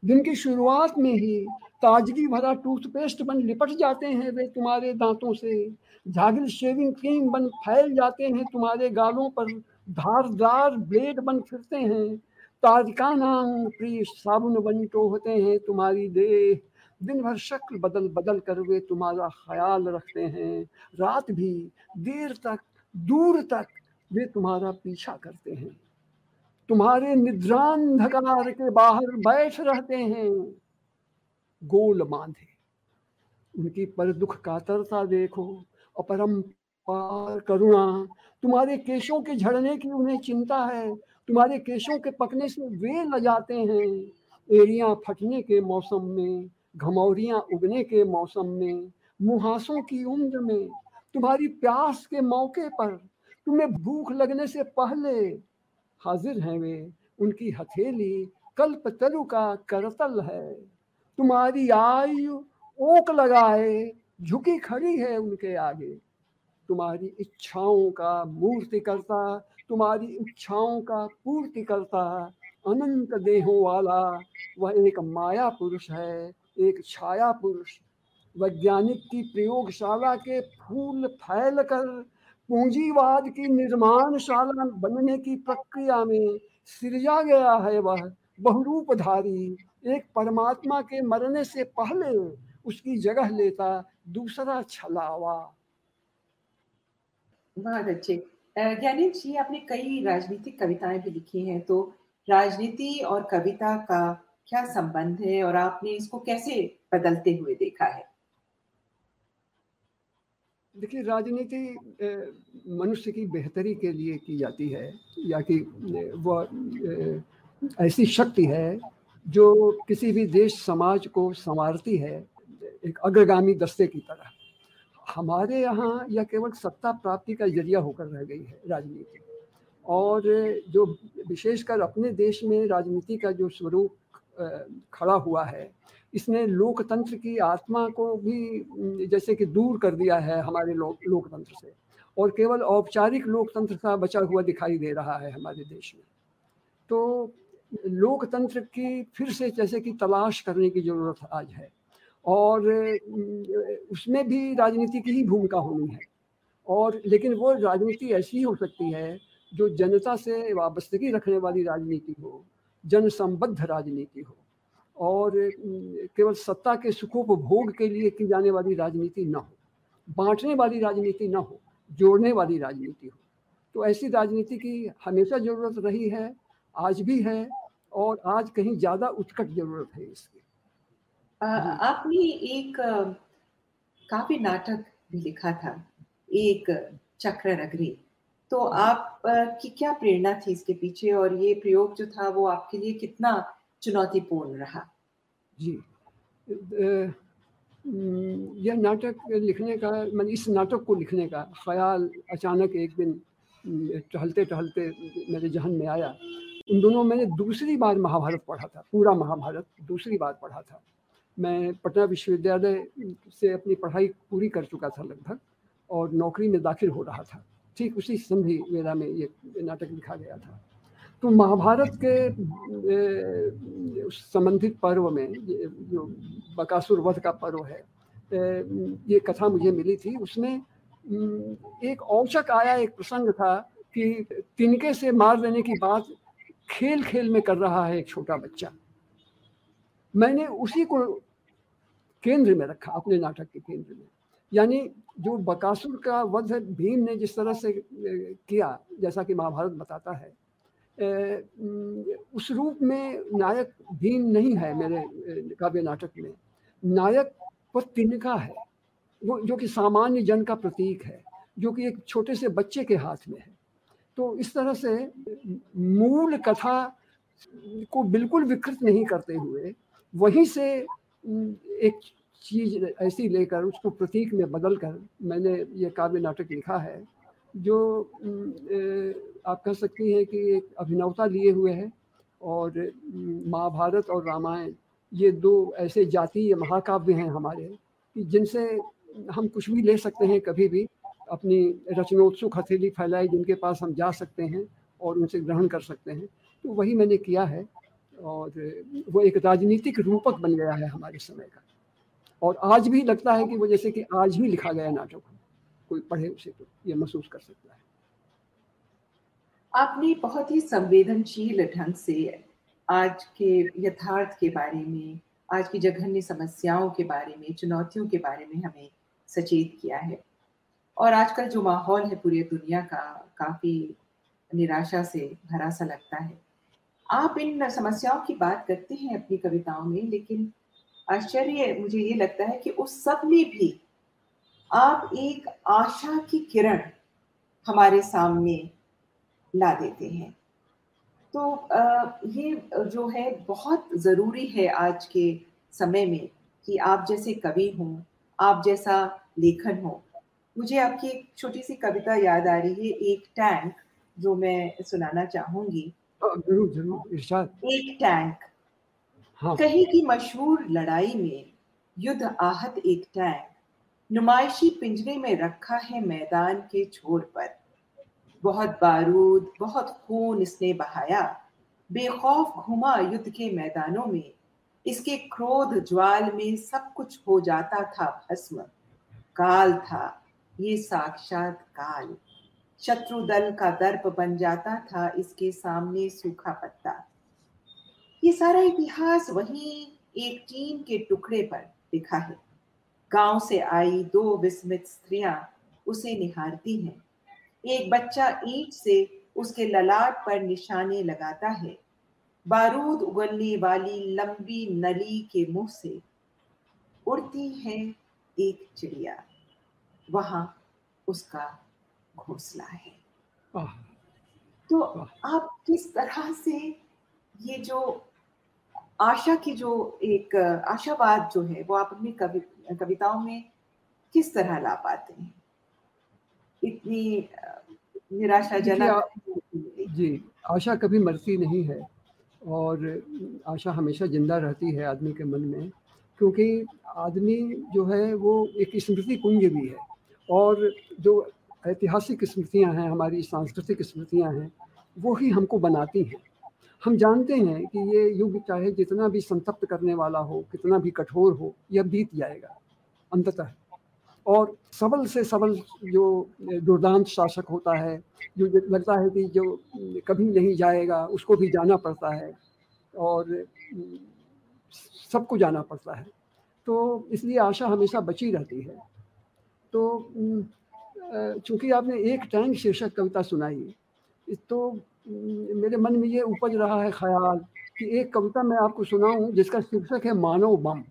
दिन की शुरुआत में ही ताजगी भरा टूथपेस्ट बन लिपट जाते हैं वे तुम्हारे दांतों से। झागिल शेविंग क्रीम बन फैल जाते हैं तुम्हारे गालों पर। धारदार ब्लेड बन फिरते हैं। ताजकाना प्रिय साबुन बन टोहते हैं तुम्हारी देह। दिन भर शक्ल बदल बदल कर वे तुम्हारा ख्याल रखते हैं। रात भी देर तक, दूर तक वे तुम्हारा पीछा करते हैं। तुम्हारे निद्रांधकार के बाहर बैठ रहते हैं। गोल बांधे। उनकी पर दुख कातरता देखो। अपरम पार करुणा। तुम्हारे केशों के झड़ने की उन्हें चिंता है। तुम्हारे केशों के पकने से वे ल जाते हैं। एरिया फटने के मौसम में घमौरियाँ उगने के मौसम में, मुहासों की उम्र में, तुम्हारी प्यास के मौके पर, तुम्हें भूख लगने से पहले, हाजिर हैं वे, उनकी हथेली कल्प तरु का करतल है। तुम्हारी आयु ओक लगाए, झुकी खड़ी है उनके आगे। तुम्हारी इच्छाओं का मूर्ति करता, तुम्हारी इच्छाओं का पूर्ति करता, अनंत देहों वाला, वह एक माया पुरुष है एक छाया पुरुष वैज्ञानिक की प्रयोगशाला के फूल फैल कर पूंजीवाद की निर्माणशाला बनने की प्रक्रिया में सृजा गया है वह। बहुरूपधारी, एक परमात्मा के मरने से पहले उसकी जगह लेता दूसरा छलावा। बहुत अच्छे। ज्ञानी जी, आपने कई राजनीतिक कविताएँ भी लिखी हैं तो राजनीति और कविता का क्या संबंध है और आपने इसको कैसे बदलते हुए देखा है? देखिए, राजनीति मनुष्य की बेहतरी के लिए की जाती है, या कि वह ऐसी शक्ति है जो किसी भी देश, समाज को संवारती है, एक अग्रगामी दस्ते की तरह। हमारे यहाँ यह केवल सत्ता प्राप्ति का ज़रिया होकर रह गई है राजनीति। और जो, विशेषकर अपने देश में राजनीति का जो स्वरूप खड़ा हुआ है। इसने लोकतंत्र की आत्मा को भी, जैसे कि दूर कर दिया है हमारे लोक लोकतंत्र से। और केवल औपचारिक लोकतंत्र सा बचा हुआ दिखाई दे रहा है हमारे देश में। तो लोकतंत्र की फिर से जैसे कि तलाश करने की ज़रूरत आज है। और उसमें भी राजनीति की ही भूमिका होनी है। और, लेकिन वो राजनीति ऐसी हो सकती है जो जनता से वाबस्तगी रखने वाली राजनीति हो। जन संबद्ध राजनीति हो। और केवल सत्ता के सुखोपभोग के लिए की जाने वाली राजनीति न हो। बांटने वाली राजनीति न हो जोड़ने वाली राजनीति हो। तो ऐसी राजनीति की हमेशा ज़रूरत रही है आज भी है और आज कहीं ज़्यादा उत्कट ज़रूरत है इसकी। आपने एक काव्य नाटक भी लिखा था एक चक्र नगरी तो आप की क्या प्रेरणा थी इसके पीछे और ये प्रयोग जो था वो आपके लिए कितना चुनौतीपूर्ण रहा? जी। यह नाटक लिखने का, मैंने इस नाटक को लिखने का ख्याल अचानक एक दिन टहलते टहलते मेरे जहन में आया। उन दोनों मैंने दूसरी बार महाभारत पढ़ा था, पूरा महाभारत दूसरी बार पढ़ा था। मैं पटना विश्वविद्यालय से अपनी पढ़ाई पूरी कर चुका था लगभग और नौकरी में दाखिल हो रहा था। ठीक उसी संधि वेला में ये नाटक लिखा गया था। तो महाभारत के संबंधित पर्व में जो बकासुर वध का पर्व है ये कथा मुझे मिली थी। उसमें एक औचक आया, एक प्रसंग था कि तिनके से मार देने की बात खेल खेल में कर रहा है एक छोटा बच्चा। मैंने उसी को केंद्र में रखा, अपने नाटक के केंद्र में। यानी जो बकासुर का वध भीम ने जिस तरह से किया, जैसा कि महाभारत बताता है उस रूप में नायक भीम नहीं है मेरे काव्य नाटक में। नायक पर तिनका है, वो, जो कि सामान्य जन का प्रतीक है, जो कि एक छोटे से बच्चे के हाथ में है। तो इस तरह से मूल कथा को बिल्कुल विकृत नहीं करते हुए, वहीं से एक चीज़ ऐसी लेकर, उसको प्रतीक में बदल कर मैंने ये काव्य नाटक लिखा है, जो आप कह सकती हैं कि एक अभिनवता लिए हुए है और महाभारत और रामायण, ये दो ऐसे जातीय महाकाव्य हैं हमारे, कि जिनसे हम कुछ भी ले सकते हैं कभी भी, अपनी रचनोत्सुक हथेली फैलाई जिनके पास हम जा सकते हैं और उनसे ग्रहण कर सकते हैं। तो वही मैंने किया है और वो एक राजनीतिक रूपक बन गया है हमारे समय का। और आज भी लगता है कि वो जैसे कि आज ही लिखा गया नाटक हो। कोई पढ़े उसे तो ये महसूस कर सकता है। आपने बहुत ही संवेदनशील ढंग से आज के यथार्थ के बारे में, आज की जघन्य समस्याओं के बारे में, चुनौतियों के बारे में हमें सचेत किया है। और आजकल जो माहौल है पूरी दुनिया का, काफ़ी निराशा से भरा सा लगता है। आप इन समस्याओं की बात करते हैं अपनी कविताओं में, लेकिन आश्चर्य मुझे ये लगता है कि उस सब में भी आप एक आशा की किरण हमारे सामने ला देते हैं। तो ये जो है बहुत ज़रूरी है आज के समय में कि आप जैसे कवि हों आप जैसा लेखन हो। मुझे आपकी एक छोटी सी कविता याद आ रही है एक टैंक जो मैं सुनाना चाहूँगी। ज़रूर ज़रूर एक टैंक। हाँ। कहीं की मशहूर लड़ाई में युद्ध आहत एक टैंक नुमाइशी पिंजरे में रखा है मैदान के छोर पर। बहुत बारूद, बहुत खून इसने बहाया। बेखौफ घुमा युद्ध के मैदानों में। इसके क्रोध ज्वाल में सब कुछ हो जाता था भस्म। काल था, ये साक्षात काल। शत्रु दल का दर्प बन जाता था इसके सामने सूखा पत्ता। ये सारा इतिहास वही एक टीम के टुकड़े पर लिखा है। गाँव से आई दो विस्मित स्त्रियाँ उसे निहारती हैं। एक बच्चा ईंट से उसके ललाट पर निशाने लगाता है। बारूद उगलने वाली लंबी नली के मुँह से उड़ती है एक चिड़िया। वहाँ उसका घोंसला है। तो आप किस तरह से ये जो आशा की जो एक आशावाद जो है वो आप अपनी कवि कविताओं में किस तरह ला पाते हैं? इतनी निराशाजनक जी आशा कभी मरती नहीं है और आशा हमेशा ज़िंदा रहती है आदमी के मन में क्योंकि आदमी जो है वो एक स्मृति कुंज भी है और जो ऐतिहासिक स्मृतियाँ हैं हमारी सांस्कृतिक स्मृतियाँ हैं वो ही हमको बनाती हैं। हम जानते हैं कि ये युग चाहे जितना भी संतप्त करने वाला हो, कितना भी कठोर हो, यह बीत जाएगा, अंततः। और सबल से सबल जो दुर्दांत शासक होता है, जो लगता है कि जो कभी नहीं जाएगा, उसको भी जाना पड़ता है और सबको जाना पड़ता है। तो इसलिए आशा हमेशा बची रहती है। तो चूँकि आपने एक टैंक शीर्षक कविता सुनाई तो मेरे मन में ये उपज रहा है ख्याल कि एक कविता मैं आपको सुनाऊं जिसका शीर्षक है मानव बम।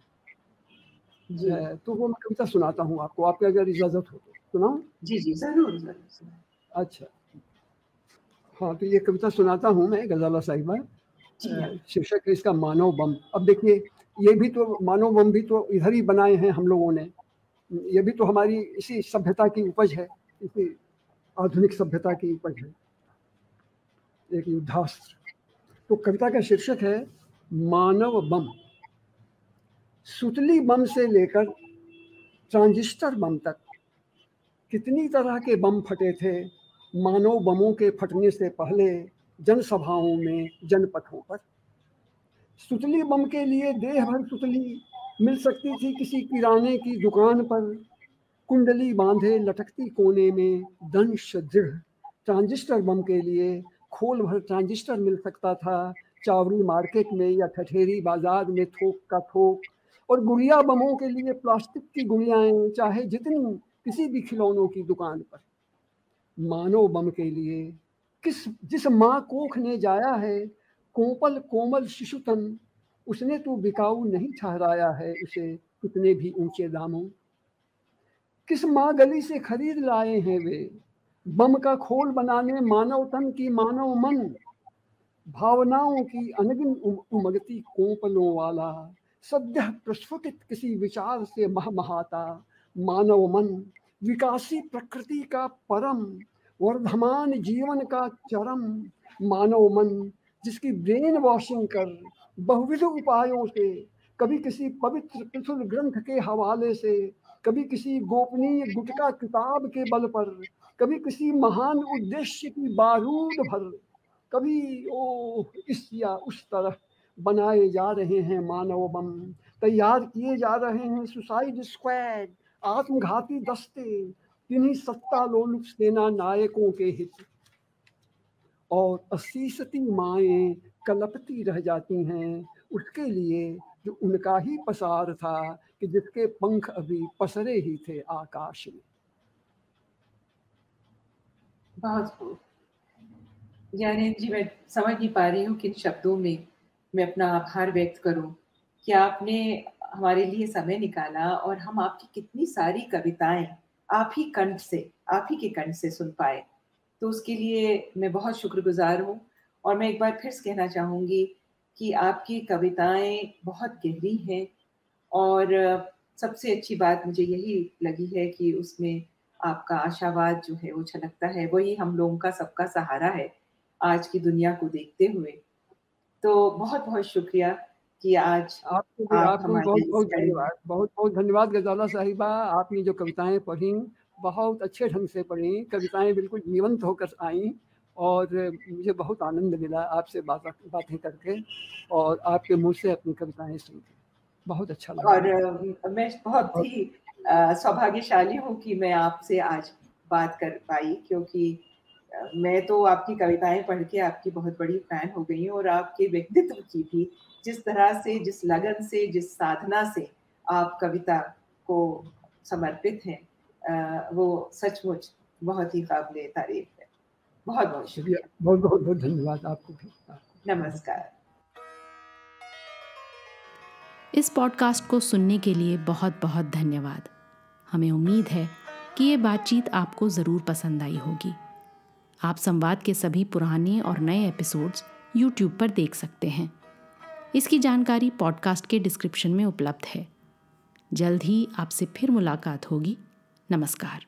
तो वो मैं कविता सुनाता हूँ आपको। आपके अगर इजाज़त हो तो। सुनाऊं? जी जी ज़रूर अच्छा। हाँ तो ये कविता सुनाता हूँ मैं गजाला साहिबा। शीर्षक है इसका मानव बम। अब देखिए ये भी तो मानव बम भी तो इधर ही बनाए हैं हम लोगों ने। ये भी तो हमारी इसी सभ्यता की उपज है इसी आधुनिक सभ्यता की उपज है। एक युद्धास्त्र। तो कविता का शीर्षक है, मानव बम। सुतली बम से लेकर ट्रांजिस्टर बम तक, कितनी तरह के बम फटे थे, मानव बमों के फटने से पहले जनसभाओं में, जनपथों पर। सुतली बम के लिए देह भर सुतली, मिल सकती थी किसी किराने की दुकान पर। कुंडली बांधे लटकती कोने में दंश दृढ़। ट्रांजिस्टर बम के लिए खोल भर ट्रांजिस्टर मिल सकता था चावरी मार्केट में या ठठेरी बाज़ार में थोक का थोक। और गुड़िया बमों के लिए प्लास्टिक की गुड़ियाएँ, चाहे जितनी किसी भी खिलौनों की दुकान पर। मानव बम के लिए, किस, जिस माँ कोख ने जाया है कोपल कोमल शिशुतन, उसने तो बिकाऊ नहीं ठहराया है उसे कितने भी ऊँचे दामों। किस माँ गली से खरीद लाए हैं वे बम का खोल बनाने मानव तन की मानव मन। भावनाओं की अनगिन उमगती कोपलों वाला। सद्य प्रस्फुटित किसी विचार से महमहाता मानव मन, विकासी प्रकृति का परम। वर्धमान जीवन का चरम। मानव मन, जिसकी ब्रेन वॉशिंग कर बहुविध उपायों से, कभी किसी पवित्र पिथुल ग्रंथ के हवाले से, कभी किसी गोपनीय गुटका किताब के बल पर कभी किसी महान उद्देश्य की बारूद भर, कभी ओ इस या उस तरह बनाए जा रहे हैं मानव बम। तैयार किए जा रहे हैं सुसाइड स्क्वाड, आत्मघाती दस्ते किन्हीं सत्ता लोलुप सेना नायकों के हित। और असीसती माएँ कलपती रह जाती हैं उसके लिए जो उनका ही पसार था कि जिसके पंख अभी पसरे ही थे आकाश में। बहुत खूब यानी जी, मैं समझ नहीं पा रही हूँ किन शब्दों में मैं अपना आभार व्यक्त करूँ। कि आपने हमारे लिए समय निकाला और हम आपकी कितनी सारी कविताएँ आप ही कंठ से, आप ही के कंठ से सुन पाए? तो उसके लिए मैं बहुत शुक्रगुजार हूँ और मैं एक बार फिर से कहना चाहूँगी कि आपकी कविताएँ बहुत गहरी हैं और सबसे अच्छी बात मुझे यही लगी है कि उसमें आपका आशावाद जो है वो छलकता है। वही हम लोगों का सबका सहारा है आज की दुनिया को देखते हुए। तो बहुत बहुत शुक्रिया कि आज आपको आप आपको बहुत बहुत धन्यवाद बहुत बहुत धन्यवाद। गजाला साहिबा आपने जो कविताएँ पढ़ी बहुत अच्छे ढंग से पढ़ी कविताएँ बिल्कुल जीवंत होकर आई और मुझे बहुत आनंद मिला आपसे बात बातें करके और आपके मुँह से अपनी कविताएँ सुन के बहुत अच्छा लगा। और मैं बहुत ही सौभाग्यशाली हूँ कि मैं आपसे आज बात कर पाई क्योंकि मैं तो आपकी कविताएँ पढ़ के आपकी बहुत बड़ी फ़ैन हो गई हूँ और आपके व्यक्तित्व की भी जिस तरह से जिस लगन से जिस साधना से आप कविता को समर्पित हैं वो सचमुच बहुत ही काबिल तारीफ़ है। बहुत बहुत शुक्रिया। बहुत बहुत बहुत धन्यवाद आपको भी। नमस्कार। इस पॉडकास्ट को सुनने के लिए बहुत बहुत धन्यवाद। हमें उम्मीद है कि ये बातचीत आपको ज़रूर पसंद आई होगी। आप संवाद के सभी पुराने और नए एपिसोड्स यूट्यूब पर देख सकते हैं। इसकी जानकारी पॉडकास्ट के डिस्क्रिप्शन में उपलब्ध है। जल्द ही आपसे फिर मुलाकात होगी। नमस्कार।